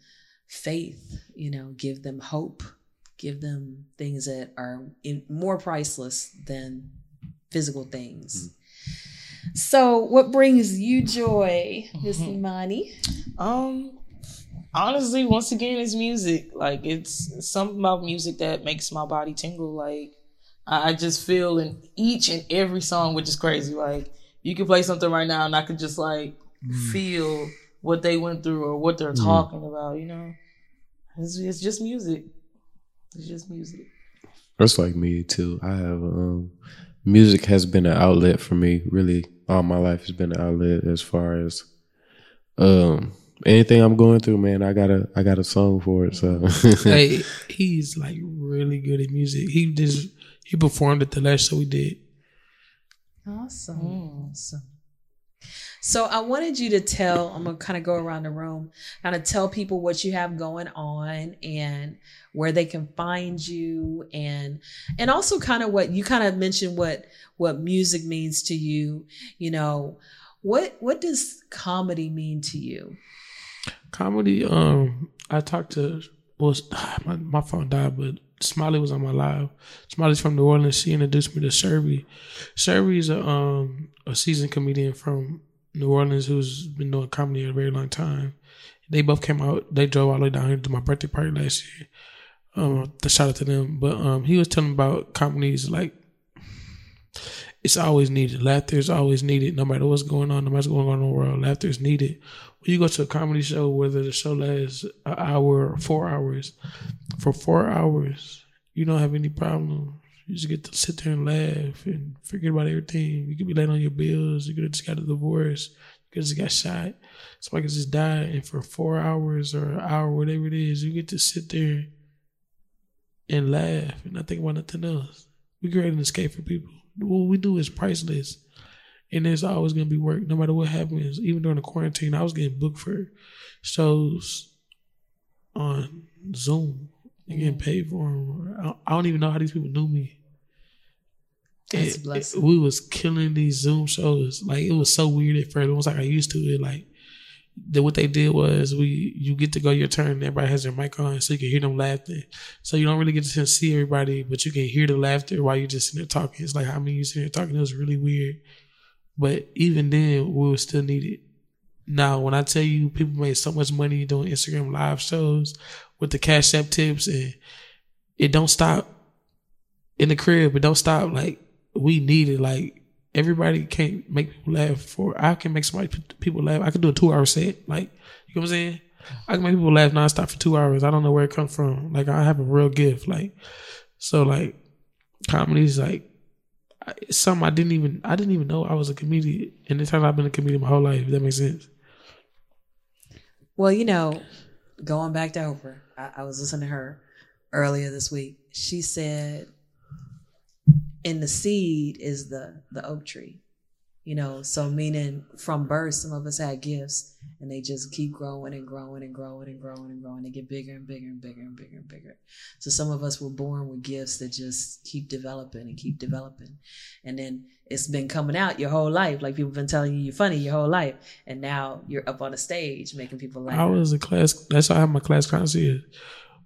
faith, you know, give them hope, give them things that are in, more priceless than physical things. Mm-hmm. So, what brings you joy, Miss mm-hmm. Immanie? Um, honestly, once again, it's music. Like it's something about music that makes my body tingle. Like I I just feel in each and every song, which is crazy. Like you can play something right now, and I could just like feel what they went through or what they're talking about. You know, it's, it's just music. It's just music. That's like me too. I have um, music has been an outlet for me. Really, all my life has been an outlet as far as um anything I'm going through. Man, I got a I got a song for it. So hey, he's like really good at music. He just he performed at the last show we did. Awesome. Awesome. So I wanted you to tell, I'm gonna kind of go around the room, kind of tell people what you have going on and where they can find you and and also kind of what you kind of mentioned what what music means to you. You know, what what does comedy mean to you? Comedy, um, I talked to was my, my phone died, but Smiley was on my live. Smiley's from New Orleans. She introduced me to Sherby. Sherby's a um a seasoned comedian from New Orleans who's been doing comedy a very long time. They both came out. They drove all the way down here to my birthday party last year. Um, the shout out to them. But um, he was telling about comedies like it's always needed. Laughter is always needed, no matter what's going on, no matter what's going on in the world. Laughter is needed. You go to a comedy show, whether the show lasts an hour or four hours, for four hours, you don't have any problems. You just get to sit there and laugh and forget about everything. You could be late on your bills. You could have just got a divorce. You could just got shot. Somebody could just die. And for four hours or an hour, whatever it is, you get to sit there and laugh and not think about nothing else. We create an escape for people. What we do is priceless. And there's always gonna be work, no matter what happens. Even during the quarantine, I was getting booked for shows on Zoom and getting paid for them. I don't even know how these people knew me. It- it- we was killing these Zoom shows. Like it was so weird at first. It was like I used to it. Like then what they did was we you get to go your turn. and Everybody has their mic on, so you can hear them laughing. So you don't really get to see everybody, but you can hear the laughter while you're just sitting there talking. It's like how many you sitting there talking. It was really weird. But even then, we were still need it. Now, when I tell you people made so much money doing Instagram live shows with the Cash App tips, and it don't stop in the crib. It don't stop. Like we need it. Like everybody can't make people laugh. For I can make somebody people laugh. I can do a two hour set. Like you know what I'm saying. I can make people laugh nonstop for two hours. I don't know where it comes from. Like I have a real gift. Like so, like comedy is like I- something I didn't even I didn't even know I was a comedian. And it turns I've been a comedian my whole life. If that makes sense. Well, you know, going back to Oprah, I, I was listening to her earlier this week. She said, "In the seed is the the oak tree." You know, so meaning from birth, some of us had gifts, and they just keep growing and growing and growing and growing and growing. They get bigger and bigger and bigger and bigger and bigger. So some of us were born with gifts that just keep developing and keep developing, and then it's been coming out your whole life. Like people been telling you you're funny your whole life, and now you're up on a stage making people laugh. I was a class. That's how I have my class concierge.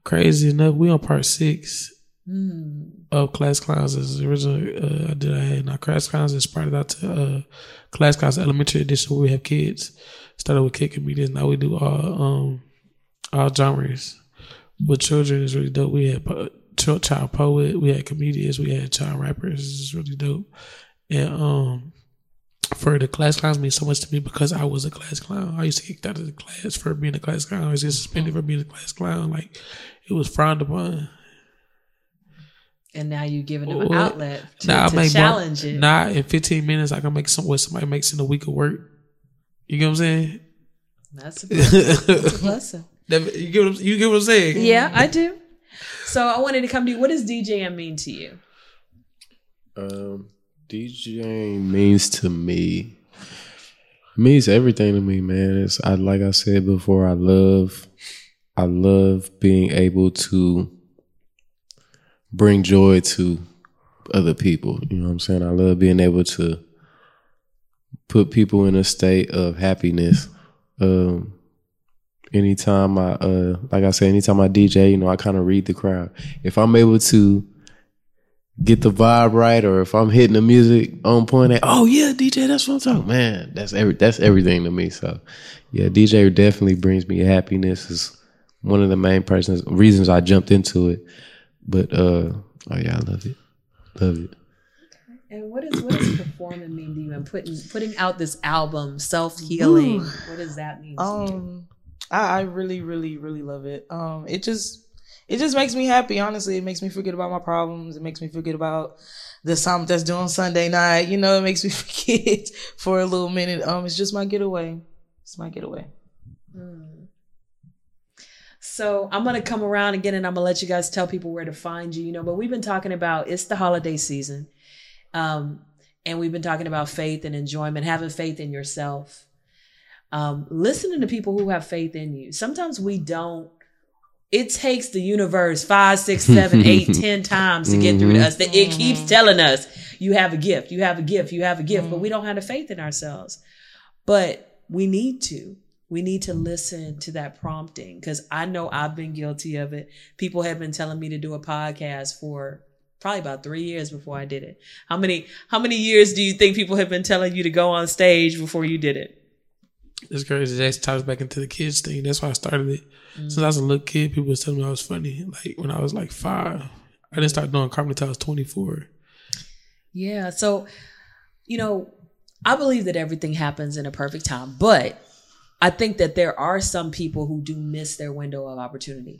Crazy enough, we on part six Mm. of class clowns. Is originally uh, I did I had now class clowns and spread out to uh, class clowns elementary edition where we have kids. Started with kid comedians. Now we do all um all genres. With children is really dope. We had po- ch- child poet. We had comedians. We had child rappers. It's really dope. And um for the class clowns means so much to me because I was a class clown. I used to get kicked out of the class for being a class clown. I was suspended for being a class clown. Like it was frowned upon. And now you're giving them an Well, outlet to, Now I to make challenge more, it. Now in 15 minutes I can make some what somebody makes in a week of work. You get what I'm saying? That's a blessing. That's a blessing. That- you get what I'm, you get what I'm saying? Yeah, I do. So I wanted to come to you. What does DJing mean to you? Um, DJing means to me means everything to me, man. It's I like I said before. I love, I love being able to bring joy to other people. You know what I'm saying? I love being able to put people in a state of happiness. Um, anytime I, uh, like I said, anytime I DJ, you know, I kind of read the crowd. If I'm able to get the vibe right, or if I'm hitting the music on point, at, oh yeah, DJ, that's what I'm talking. Man, that's every that's everything to me. So, yeah, DJ definitely brings me happiness. Is one of the main persons reasons I jumped into it. But uh, oh yeah, I love it, love it. And what is what does performing mean to you? And putting putting out this album, self healing. What does that mean? To you? Um, I, I really, really, really love it. Um, it just, it just makes me happy. Honestly, it makes me forget about my problems. It makes me forget about the something that's doing Sunday night. You know, it makes me forget for a little minute. Um, it's just my getaway. It's my getaway. So I'm gonna come around again, and I'm gonna let you guys tell people where to find you. You know, but we've been talking about it's the holiday season, um, and we've been talking about faith and enjoyment, having faith in yourself, um, listening to people who have faith in you. Sometimes we don't. It takes the universe five, six, seven, eight, ten times to get through to us. That it keeps telling us you have a gift, you have a gift, you have a gift, but we don't have the faith in ourselves. But we need to. We need to listen to that prompting because I know I've been guilty of it. People have been telling me to do a podcast for probably about three years before I did it. How many how many years do you think people have been telling you to go on stage before you did it? It's crazy. That ties back into the kids thing. That's why I started it. Mm. Since I was a little kid, people was telling me I was funny. Like when I was like five, I didn't start doing comedy until I was twenty four. Yeah. So, you know, I believe that everything happens in a perfect time, but I think that there are some people who do miss their window of opportunity.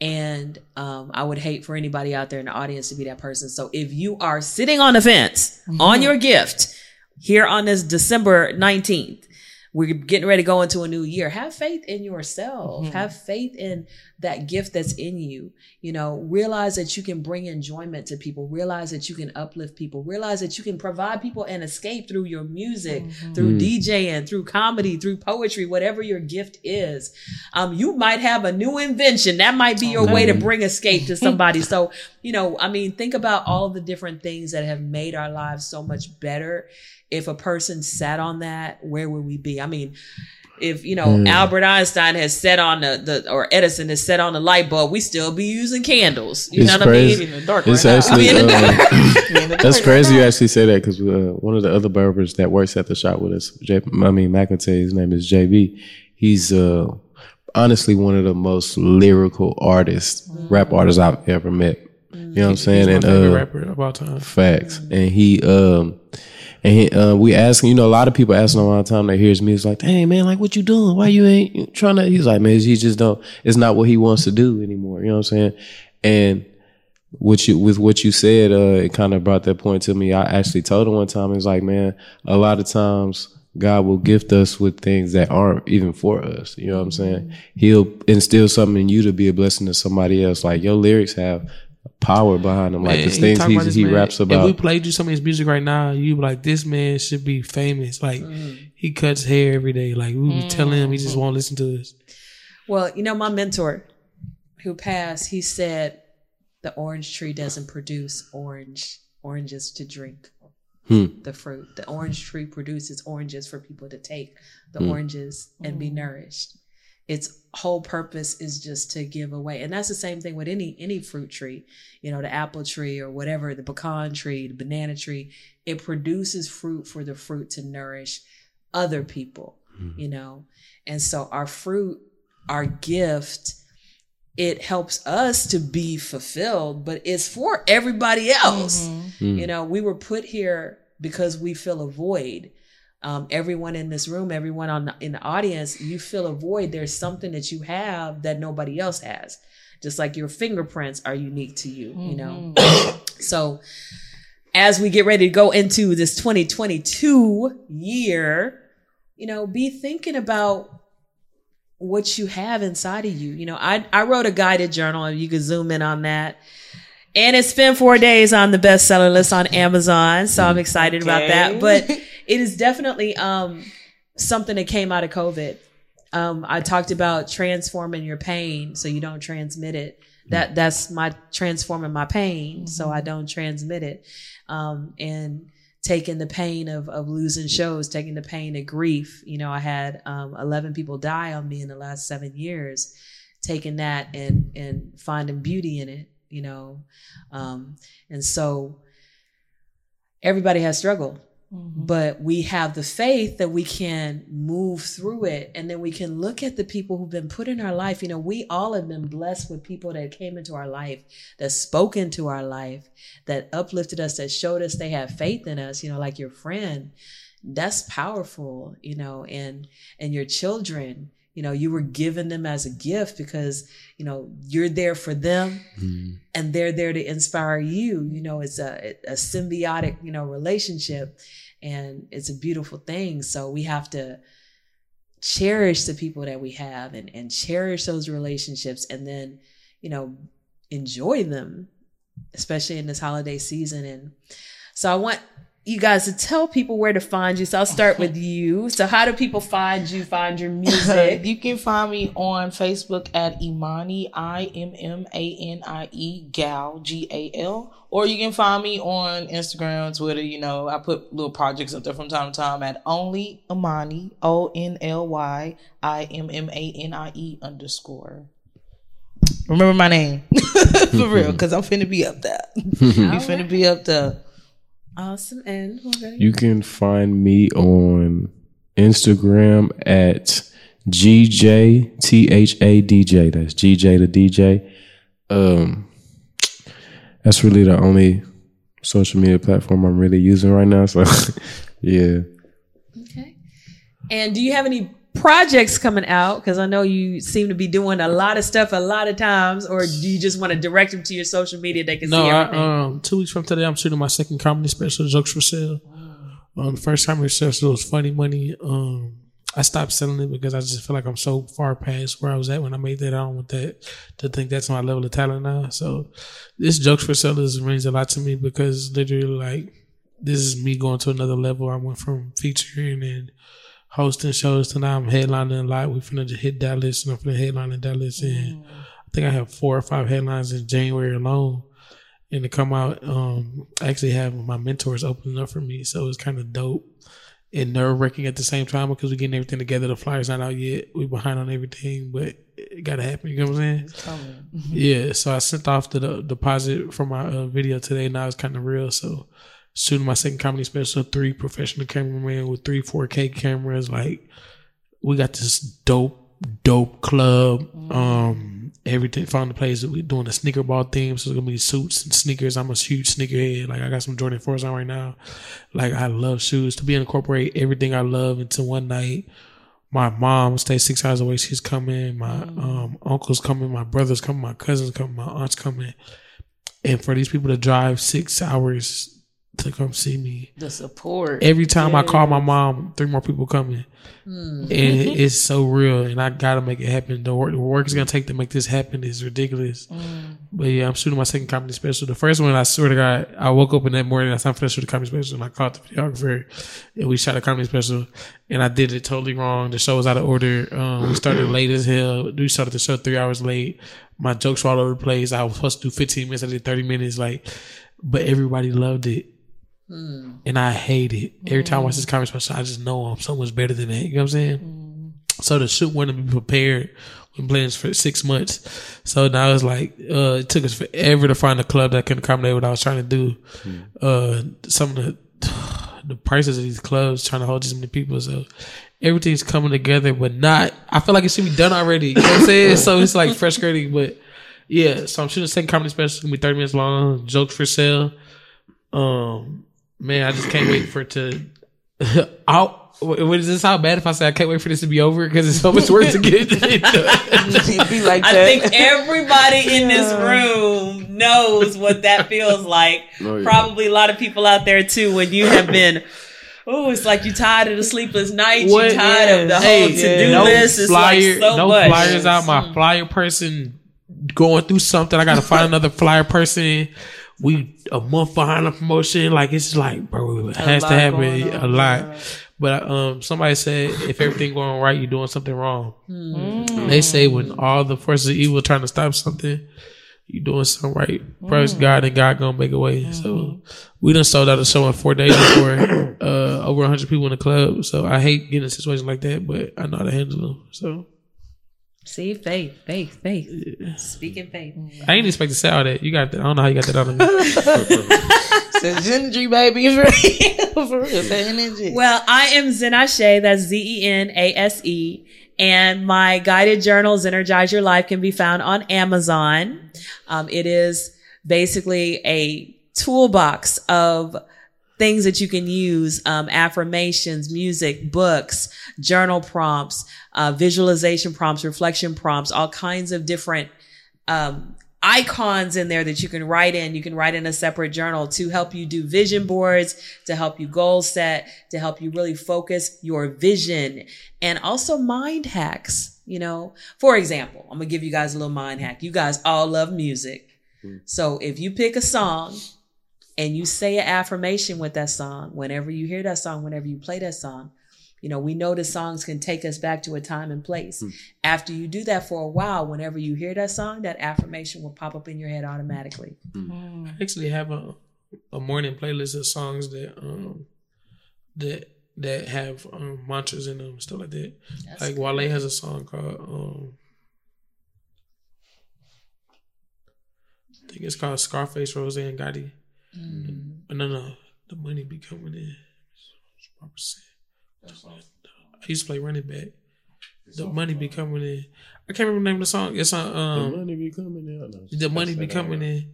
And um, I would hate for anybody out there in the audience to be that person. So if you are sitting on the fence on your gift here on this December 19th, we're getting ready to go into a new year. Have faith in yourself. Mm-hmm. Have faith in that gift that's in you. You know, realize that you can bring enjoyment to people. Realize that you can uplift people. Realize that you can provide people an escape through your music, mm-hmm. through mm. DJing, through comedy, through poetry, whatever your gift is. Um, you might have a new invention. That might be oh, your way to bring escape to somebody. so, you know, I mean, think about all the different things that have made our lives so much better. If a person sat on that, where would we be? I mean, if you know Albert Einstein has set on the, the or Edison has set on the light bulb, we still be using candles. You It's know what crazy. In the dark It's right actually I uh, that's crazy. You actually say that because uh, one of the other barbers that works at the shop with us, J- I mean McIntyre, his name is JB. He's uh, honestly one of the most lyrical artists, rap artists I've ever met. You know what I'm saying? And uh, rapper of all time. Facts. And he um and he, uh, we asking, you know, a lot of people asking him all the time that hears me, it's like, hey man, like what you doing? Why you ain't trying to he's like, man, he just don't it's not what he wants to do anymore. You know what I'm saying? And what you with what you said, uh, it kind of brought that point to me. I actually told him one time, it's like, man, a lot of times God will gift us with things that aren't even for us. You know what I'm saying? He'll instill something in you to be a blessing to somebody else. Like your lyrics have power behind them. Like Man, the things talk he, about he man. raps about. If we played you some of his music right now, you be like, this man should be famous. Like he cuts hair every day. Like we be telling him he just mm. won't listen to us. Well, you know, my mentor who passed, he said the orange tree doesn't produce orange oranges to drink. Hmm. The fruit. The orange tree produces oranges for people to take the hmm. oranges and be mm. nourished. Its whole purpose is just to give away. And that's the same thing with any any fruit tree. You know, the apple tree or whatever, the pecan tree, the banana tree, it produces fruit for the fruit to nourish other people, mm-hmm. you know. And so our fruit our gift it helps us to be fulfilled but it's for everybody else mm-hmm. mm. you know we were put here because we fill a void um, everyone in this room everyone on the, in the audience you fill a void there's something that you have that nobody else has just like your fingerprints are unique to you you know so as we get ready to go into this 2022 year you know be thinking about what you have inside of you. You know, I, I wrote a guided journal and you can zoom in on that. And it's been four days on the bestseller list on Amazon. So I'm excited about that. But it is definitely um, something that came out of COVID. Um, I talked about transforming your pain so you don't transmit it. That that's my transforming my pain so I don't transmit it. Um, and taking the pain of, of losing shows, taking the pain of grief. You know, I had um, 11 people die on me in the last seven years, taking that and, and finding beauty in it, you know. Um, and so everybody has struggled, but we have the faith that we can move through it. And then we can look at the people who've been put in our life. You know, we all have been blessed with people that came into our life, that spoke into our life, that uplifted us, that showed us they have faith in us, you know, like your friend. That's powerful, you know, and and your children, you know, you were given them as a gift because, you know, you're there for them mm-hmm. and they're there to inspire you. You know, it's a a symbiotic, you know, relationship and it's a beautiful thing. So we have to cherish the people that we have and, and cherish those relationships and then, you know, enjoy them, especially in this holiday season. And so I want, you guys to tell people where to find you. So I'll start with you. So how do people find you? Find your music? you can find me on Facebook at Immanie I M M A N I E Gal G A L, or you can find me on Instagram, Twitter. You know, I put little projects up there from time to time at Only Immanie O N L Y I M M A N I E underscore. Remember my name for real, because I'm finna be up there. you finna be up there. Awesome. And you can find me on Instagram at GJTHADJ. That's GJ the DJ. Um, that's really the only social media platform I'm really using right now. So, yeah. Okay. And do you have any projects coming out? Because I know you seem to be doing a lot of stuff a lot of times, or do you just want to direct them to your social media? They can no, see everything. I, um, two weeks from today, I'm shooting my second comedy special, Jokes for Sale. Um, the first comedy special was Funny Money. Um, I stopped selling it because I just feel like I'm so far past where I was at when I made that. I don't want that to think that's my level of talent now. So this Jokes for Sellers means a lot to me because literally like this is me going to another level. I went from featuring and hosting shows tonight. I'm headlining a lot. We finna just hit Dallas and I'm finna headline in Dallas and I think I have four or five headlines in January alone. And to come out, um, I actually have my mentors opening up for me. So it's kind of dope and nerve wracking at the same time because we're getting everything together. The flyer's not out yet. We're behind on everything, but it gotta happen. You know what I'm saying? yeah. So I sent off the, the deposit for my uh, video today. Now it's kind of real. So shooting my second comedy special, three professional cameramen with three 4K cameras. Like we got this dope, dope club. Um, everything found the place that we doing a sneaker ball theme. So it's gonna be suits and sneakers. I'm a huge sneakerhead. Like I got some Jordan 4s on right now. Like I love shoes. To be able to incorporate everything I love into one night. My mom stays six hours away. She's coming. My um, uncle's coming. My brother's coming. My cousin's coming. My aunt's coming. And for these people to drive six hours to come see me, The support. every time I call my mom, three more people coming, and it's so real. And I gotta make it happen. The work, the work is gonna take to make this happen is ridiculous. But yeah, I'm shooting my second comedy special. The first one, I swear to God, I woke up in that morning. I finished with the comedy special, and I called the videographer, and we shot a comedy special. And I did it totally wrong. The show was out of order. Um, we started late as hell. We started the show three hours late. My jokes were all over the place. I was supposed to do 15 minutes. I did 30 minutes. Like, but everybody loved it. And I hate it. Every time I watch this comedy special, I just know I'm so much better than that. You know what I'm saying? So the shoot wanted to be prepared. We've been playing this for six months. So now it's like, uh, it took us forever to find a club that can accommodate what I was trying to do. Uh, some of the, the prices of these clubs trying to hold this many people. So everything's coming together, but not, I feel like it should be done already. You know what I'm saying? so it's like frustrating, but yeah. So I'm shooting a second comedy special. It's gonna be 30 minutes long. Jokes for sale. Um, man, I just can't wait for it to. I'll, what is this? How bad if I say I can't wait for this to be over because it's so much work to get it done. be like I think everybody in this room knows what that feels like. Oh, yeah. Probably a lot of people out there too. When you have been, oh, it's like you're tired of the sleepless nights. What? You tired of the Hey, whole to do no list. It's flyer, like so no much. flyers out. My mm. flyer person going through something. I got to find another flyer person. We a month behind the promotion. Like it's just like, bro, it has to happen a lot. But um, somebody said if everything going right, you're doing something wrong. They say when all the forces of evil trying to stop something, you doing something right. Praise God and God gonna make a way. So we done sold out a show in four days before uh, over hundred people in the club. So I hate getting in a situation like that, but I know how to handle them. So See, faith, faith, faith. Speaking faith. I ain't expect to say all that. You got that. I don't know how you got that out of me. Says energy, baby. For real. For real. That energy. Well, I am Zenase. That's Z E N A S E. And my guided journal, Zenergize Your Life, can be found on Amazon. Um, it is basically a toolbox of things that you can use um, affirmations music books journal prompts uh, visualization prompts reflection prompts all kinds of different um, icons in there that you can write in. You can write in a separate journal to help you do vision boards, to help you goal set, to help you really focus your vision and also mind hacks. You know, for example, I'm to give you guys a little mind hack. You guys all love music. So if you pick a song and you say an affirmation with that song, whenever you hear that song, whenever you play that song, you know, we know the songs can take us back to a time and place. Hmm. After you do that for a while, whenever you hear that song, that affirmation will pop up in your head automatically. I actually have a a morning playlist of songs that um that that have um, mantras in them and stuff like that. That's like Wale has a song called um I think it's called Scarface Rose and Gotti. Mm. Uh, No, no, the money be coming in. What percent? I used to play running back. The money be coming in. I can't remember the name of the song. It's on The um money be coming in. No, the money be coming that in.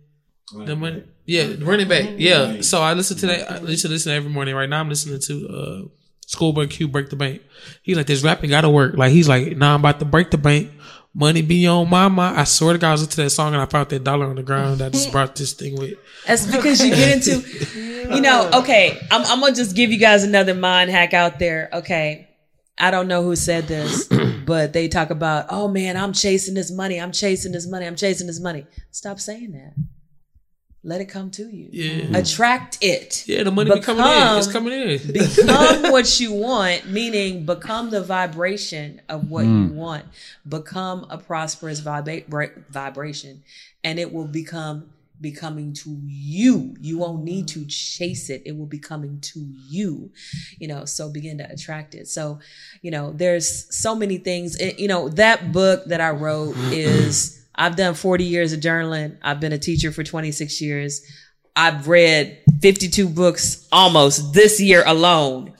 The money, yeah, the running back, yeah. So I listen to that. I listen to listen every morning. Right now, I'm listening to uh, Schoolboy Q break the bank. He's like, this rapping gotta work. Like he's like, nah, I'm about to break the bank. Money be on my mind. I swear to God, I was into that song and I found that dollar on the ground. I just brought this thing with. That's because you get into, you know, okay, I'm, I'm to just give you guys another mind hack out there. Okay. I don't know who said this, but they talk about, oh man, I'm chasing this money. I'm chasing this money. I'm chasing this money. Stop saying that. Let it come to you. Yeah, Attract it. yeah. The money be coming in. It's coming in. become what you want, meaning become the vibration of what you mm. want. Become a prosperous vibra- bra- vibration, and it will become becoming to you. You won't need to chase it. It will be coming to you. You know, so begin to attract it. So, you know, there's so many things. It- you know, that book that I wrote is I've done 40 years of journaling. I've been a teacher for 26 years. I've read 52 books almost this year alone.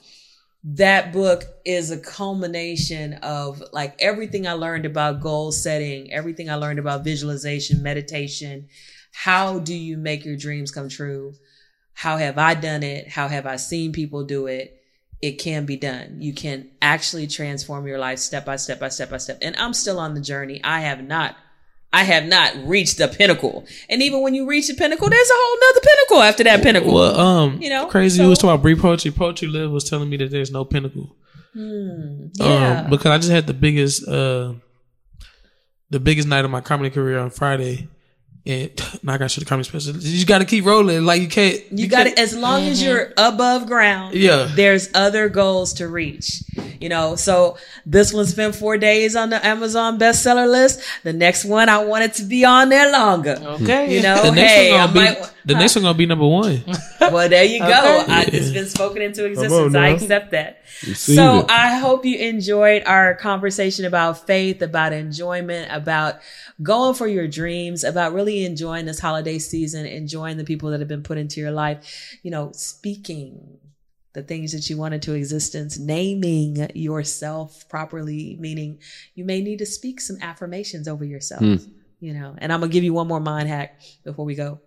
That book is a culmination of like everything I learned about goal setting, everything I learned about visualization, meditation. How do you make your dreams come true? How have I done it? How have I seen people do it? It can be done. You can actually transform your life step by step by step by step. And I'm still on the journey. I have not I have not reached the pinnacle. And even when you reach the pinnacle, there's a whole nother pinnacle after that pinnacle. Well, um, You know, crazy. so- you was talking about Breathe Poetry. Poetry Live was telling me that there's no pinnacle. yeah. Um, because I just had the biggest, uh, the biggest night of my comedy career on Friday, and now I got to show the comedy special. You got to keep rolling. Like you can't. You got can't- it as long as you're above ground. Yeah. There's other goals to reach. You know, so this one spent four days on the Amazon bestseller list. The next one, I want it to be on there longer. Okay. You know, The next hey, one gonna be might. the next one gonna be number one. Well, there you go. Okay. I, it's been spoken into existence. I accept that. So it. I hope you enjoyed our conversation about faith, about enjoyment, about going for your dreams, about really enjoying this holiday season, enjoying the people that have been put into your life, you know, speaking the things that you want into existence, naming yourself properly, meaning you may need to speak some affirmations over yourself, hmm. you know. And I'm to give you one more mind hack before we go.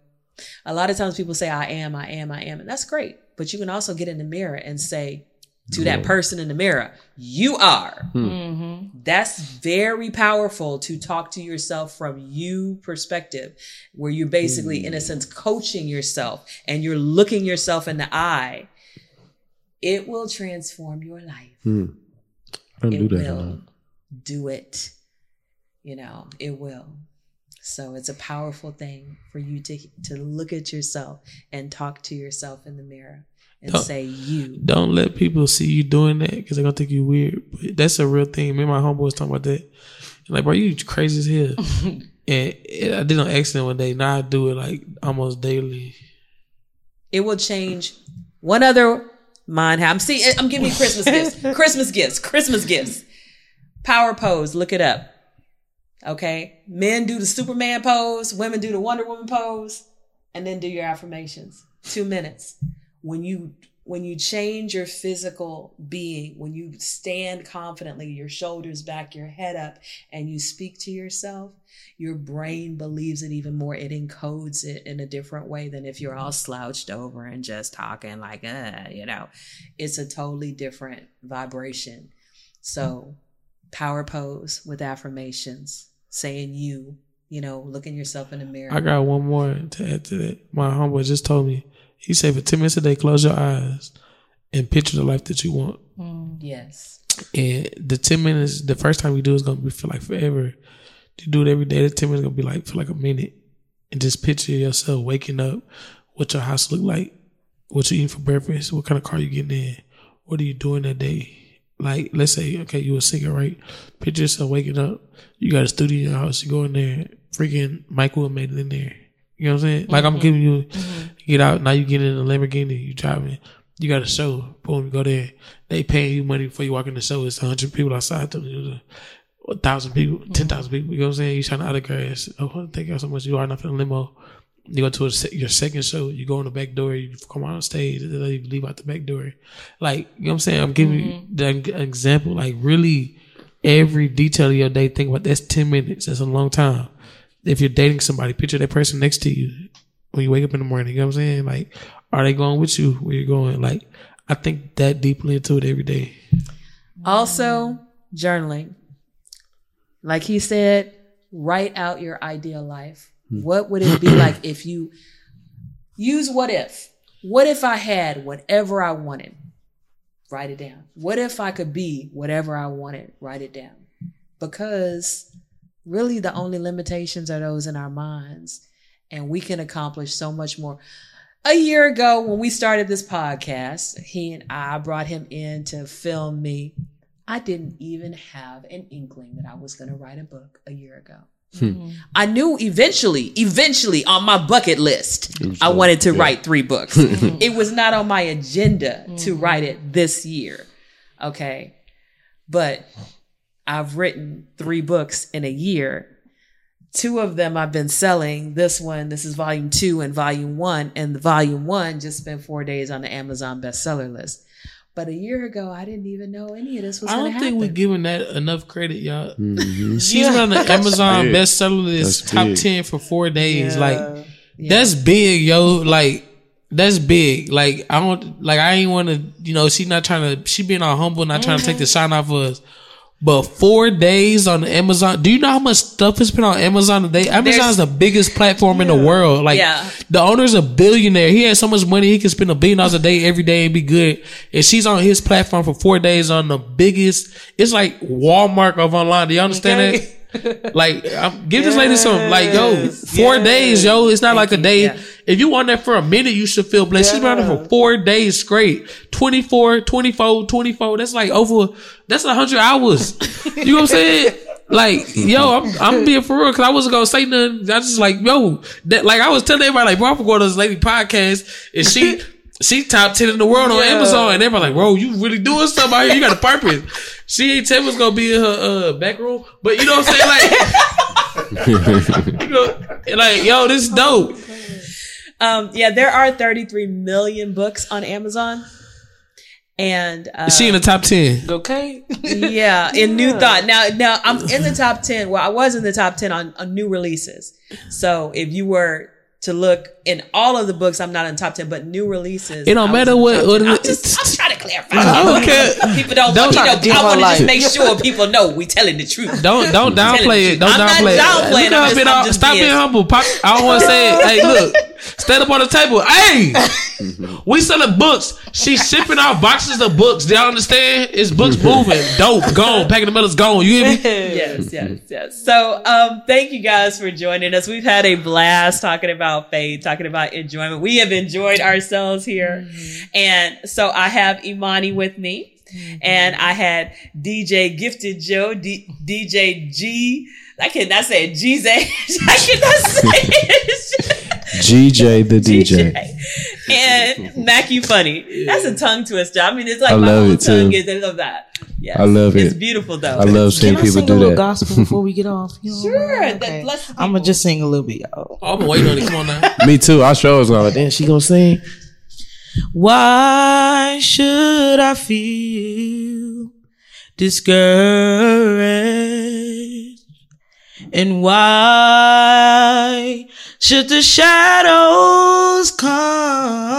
A lot of times people say, I am, I am, I am. And that's great. But you can also get in the mirror and say to that person in the mirror, you are. Hmm. Mm-hmm. That's very powerful to talk to yourself from you perspective, where you're basically, in a hmm. sense, coaching yourself and you're looking yourself in the eye. It will transform your life. I don't It do that. will. huh? Do it. You know, it will. So it's a powerful thing for you to to look at yourself and talk to yourself in the mirror and Don't- say you. Don't let people see you doing that because they're gonna think you weird. But that's a real thing. Me and my homeboys talking about that. Like, bro, you crazy as hell. and it, I did an accident one day. Now I do it like almost daily. It will change. One other mind. I'm see. Eh, I'm giving you Christmas gifts. Christmas gifts. Christmas gifts. Power pose. Look it up. Okay. Men do the Superman pose. Women do the Wonder Woman pose, and then do your affirmations. Two minutes. When you when you change your physical being, when you stand confidently, your shoulders back, your head up, and you speak to yourself, your brain believes it even more. It encodes it in a different way than if you're all slouched over and just talking like, uh, you know, it's a totally different vibration. So, power pose with affirmations, saying you, you know, looking yourself in the mirror. I got one more to add to that. My homeboy just told me. He said for ten minutes a day, close your eyes and picture the life that you want. Mm, yes. And the ten minutes, the first time you do is gonna be feel like forever. You do it every day. The ten minutes gonna be like for like a minute, and just picture yourself waking up what your house look like, what you eating for breakfast, what kind of car you getting in, what are you doing that day. Like, let's say, okay, you a singer, right? Picture yourself waking up, you got a studio in your house, you go in there, freaking Michael made it in there. You know what I'm saying? Like I'm mm-hmm. giving mm-hmm. you, get out, now you get in a Lamborghini, you driving, you got a show, boom, you go there, they paying you money before you walk in the show, it's a hundred people outside, them, a thousand people, mm-hmm. ten thousand people, you know what I'm saying? You trying to autographs, oh, thank you so much, you are enough in a limo. You go to a, your second show, you go in the back door, you come out on stage, you leave out the back door. Like, you know what I'm saying? I'm giving you the example, like really every detail of your day, think about that's 10 minutes. That's a long time. If you're dating somebody, picture that person next to you when you wake up in the morning. You know what I'm saying? Like, are they going with you where you're going? Like, I think that deeply into it every day. Also, journaling. Like he said, write out your ideal life. Hmm. What would it be like if you use what if? What if I had whatever I wanted? Write it down. What if I could be whatever I wanted? Write it down. Because really the only limitations are those in our minds and we can accomplish so much more. A year ago, when we started this podcast, he and I brought him in to film me. I didn't even have an inkling that I was going to write a book a year ago. Hmm. I knew eventually, eventually on my bucket list, I wanted to write three books. it was not on my agenda to hmm. write it this year. Okay. But I've written three books in a year. Two of them I've been selling. This one, this is volume two and volume one. And the volume one just spent four days on the Amazon bestseller list. But a year ago, I didn't even know any of this was I don't think happen. we're giving that enough credit, y'all. Mhm. She's on the Amazon big. bestseller list, That's top big. 10 for four days. Like, Yeah. That's big, yo. Like that's big. Like I don't like I ain't want to. You know, she not trying to. She being all humble, not trying to take the shine off of us. But four days on Amazon. Do you know how much stuff is been on Amazon today? Amazon is the biggest platform in the world. Like Yeah. the owner's a billionaire. He has so much money he can spend a billion dollars a day every day and be good. And she's on his platform for four days on the biggest. It's like Walmart of online. Do you understand Okay. that? Like, I'm, give this lady some, like, yo, four yes. days, yo. It's not like a you, day. yeah. If you want that for a minute, you should feel blessed. She's been on there for four days straight. 24, 24, 24. That's like over, that's a hundred hours. You know what I'm saying? Like, yo, I'm, I'm being for real because I wasn't gonna say nothing. I just like, yo, that, like, I was telling everybody, like, bro, I'm going to this lady podcast and she, she top 10 in the world on Yeah. Amazon. And everybody like, bro, you really doing something out here. You got a purpose. She ain't tell me gonna be in her, uh, back room. But you know what I'm saying? Like, you know, like, yo, this is dope. Um, yeah, there are 33 million books on Amazon. And uh, she in the top 10? Okay. yeah, in New Thought. Now, now I'm in the top 10. Well, I was in the top 10 on, on new releases. So if you were to look in all of the books, I'm not in top 10, but new releases. It don't matter what- what I'm, just, I'm trying to clarify. I don't care. People don't, Don't you try know, I want to just make sure people know we telling the truth. Don't don't downplay it. Don't I'm downplay it. downplaying, Look I'm up just- it I'm all- just Stop being- being humble. Pop, I don't want to say it. Hey, look, stand up on the table. Hey, mm-hmm. we selling books. She's shipping out boxes of books. Do y'all understand? It's books moving. Dope. Gone. Packing the Miller's gone. You hear me? yes, yes, yes. So, um, thank you guys for joining us. We've had a blast talking about faith, talking about enjoyment. We have enjoyed ourselves here. And so I have Immanie with me and I had DJ Gifted Joe, D- DJ G. I cannot say it. G's I cannot say it. GJ the DJ. and MacYouFunny. That's a tongue twister. I mean, it's like I my love whole it, too. tongue is. I love that. Yes. I love it. It's beautiful though. I love seeing Can I people sing a do little that. gospel before we get off? You know, Sure. okay. That bless the I'm gonna just sing a little bit, y'all. Oh, I've been waiting on it. Come on now. Me too. I sure was going, damn, she gonna sing? Why should I feel discouraged? And why should the shadows come?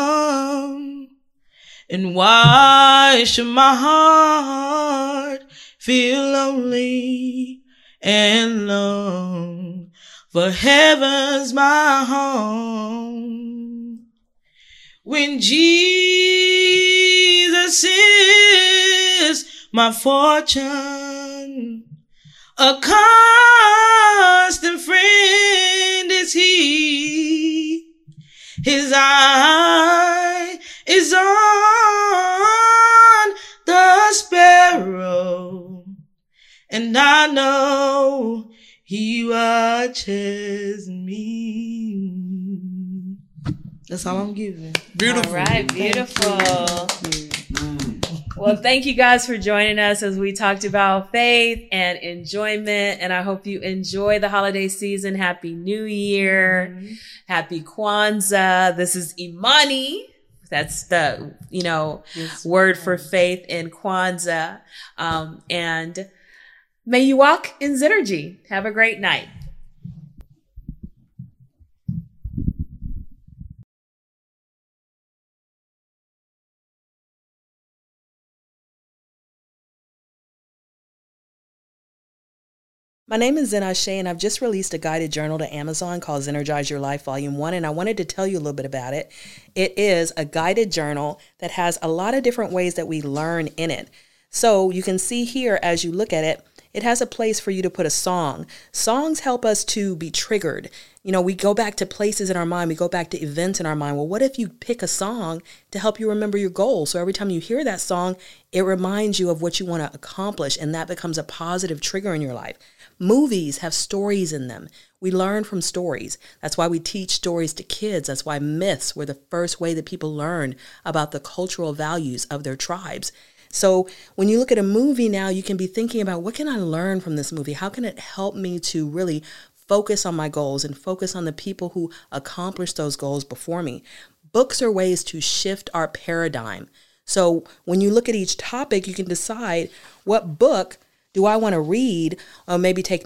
And why should my heart feel lonely and long? For heaven's my home. When Jesus is my fortune, a constant friend is he. His eye is on the sparrow. And I know he watches me. That's all I'm giving. Beautiful. All right, beautiful. Mm. Well, thank you guys for joining us as we talked about faith and enjoyment. And I hope you enjoy the holiday season. Happy New Year. Happy Kwanzaa. This is Imani. That's the, you know, word for faith in Kwanzaa. Um, and may you walk in Zennurgy. Have a great night. My name is Zenase, and I've just released a guided journal to Amazon called Energize Your Life Volume 1, and I wanted to tell you a little bit about it. It is a guided journal that has a lot of different ways that we learn in it. So you can see here as you look at it, it has a place for you to put a song. Songs help us to be triggered. You know, we go back to places in our mind, we go back to events in our mind. Well, what if you pick a song to help you remember your goals? So every time you hear that song, it reminds you of what you want to accomplish, and that becomes a positive trigger in your life. Movies have stories in them. We learn from stories. That's why we teach stories to kids. That's why myths were the first way that people learned about the cultural values of their tribes. So when you look at a movie now, you can be thinking about what can I learn from this movie? How can it help me to really focus on my goals and focus on the people who accomplished those goals before me? Books are ways to shift our paradigm. So when you look at each topic, you can decide what book do I want to read or maybe take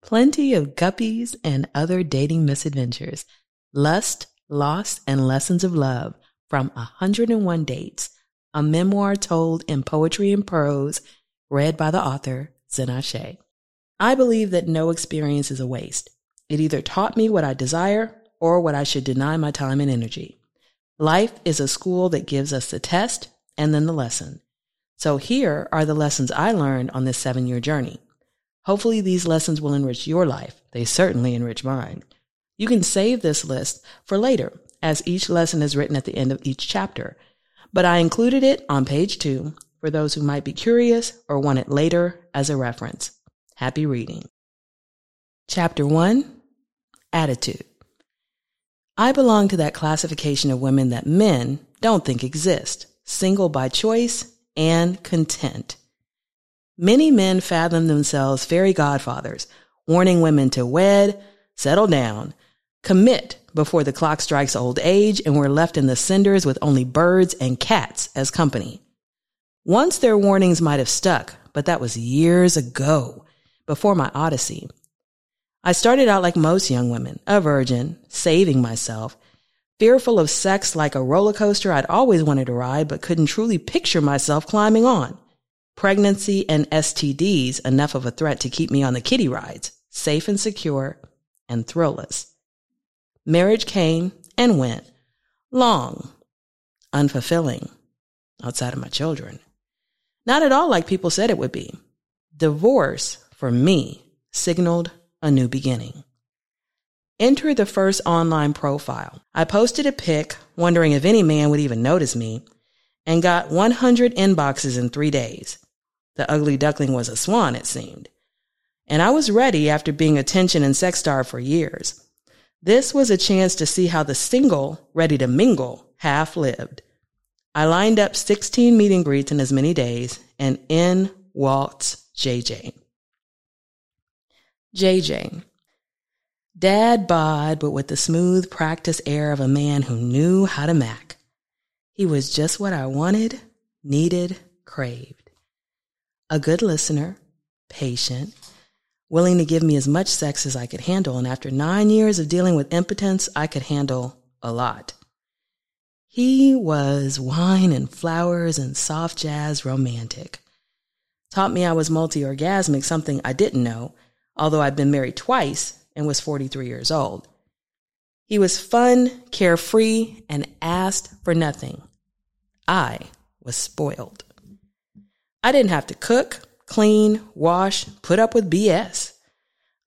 Plenty of guppies and other dating misadventures, lust, loss, and lessons of love from 101 Dates, a memoir told in poetry and prose, read by the author, Zenase. I believe that no experience is a waste. It either taught me what I desire or what I should deny my time and energy. Life is a school that gives us the test and then the lesson. So here are the lessons I learned on this seven year journey. Hopefully, these lessons will enrich your life. They certainly enrich mine. You can save this list for later, as each lesson is written at the end of each chapter. But I included it on page two for those who might be curious or want it later as a reference. Happy reading. Chapter one Attitude. I belong to that classification of women that men don't think exist, single by choice and content. Many men fathom themselves fairy godfathers, warning women to wed, settle down, commit before the clock strikes old age and we're left in the cinders with only birds and cats as company. Once their warnings might have stuck, but that was years ago, before my odyssey. I started out like most young women, a virgin, saving myself, fearful of sex like a roller coaster I'd always wanted to ride but couldn't truly picture myself climbing on pregnancy and STDs enough of a threat to keep me on the kiddie rides, safe and secure and thrillless. Marriage came and went, long, unfulfilling, outside of my children. Not at all like people said it would be. Divorce, for me, signaled a new beginning. Enter the first online profile. I posted a pic, wondering if any man would even notice me, and got 100 inboxes in three days. The ugly duckling was a swan, it seemed. And I was ready after being a attention and sex star for years. This was a chance to see how the single, ready to mingle, half lived. I lined up 16 meet and greets in as many days, and in walked JJ. JJ. Dad bod, but with the smooth practice air of a man who knew how to mac. He was just what I wanted, needed, craved a good listener, patient, willing to give me as much sex as I could handle. And after nine years of dealing with impotence, I could handle a lot. He was wine and flowers and soft jazz romantic. Taught me I was multi orgasmic, something I didn't know, although I'd been married twice and was 43 years old. He was fun, carefree, and asked for nothing. I was spoiled. I didn't have to cook, clean, wash, put up with BS.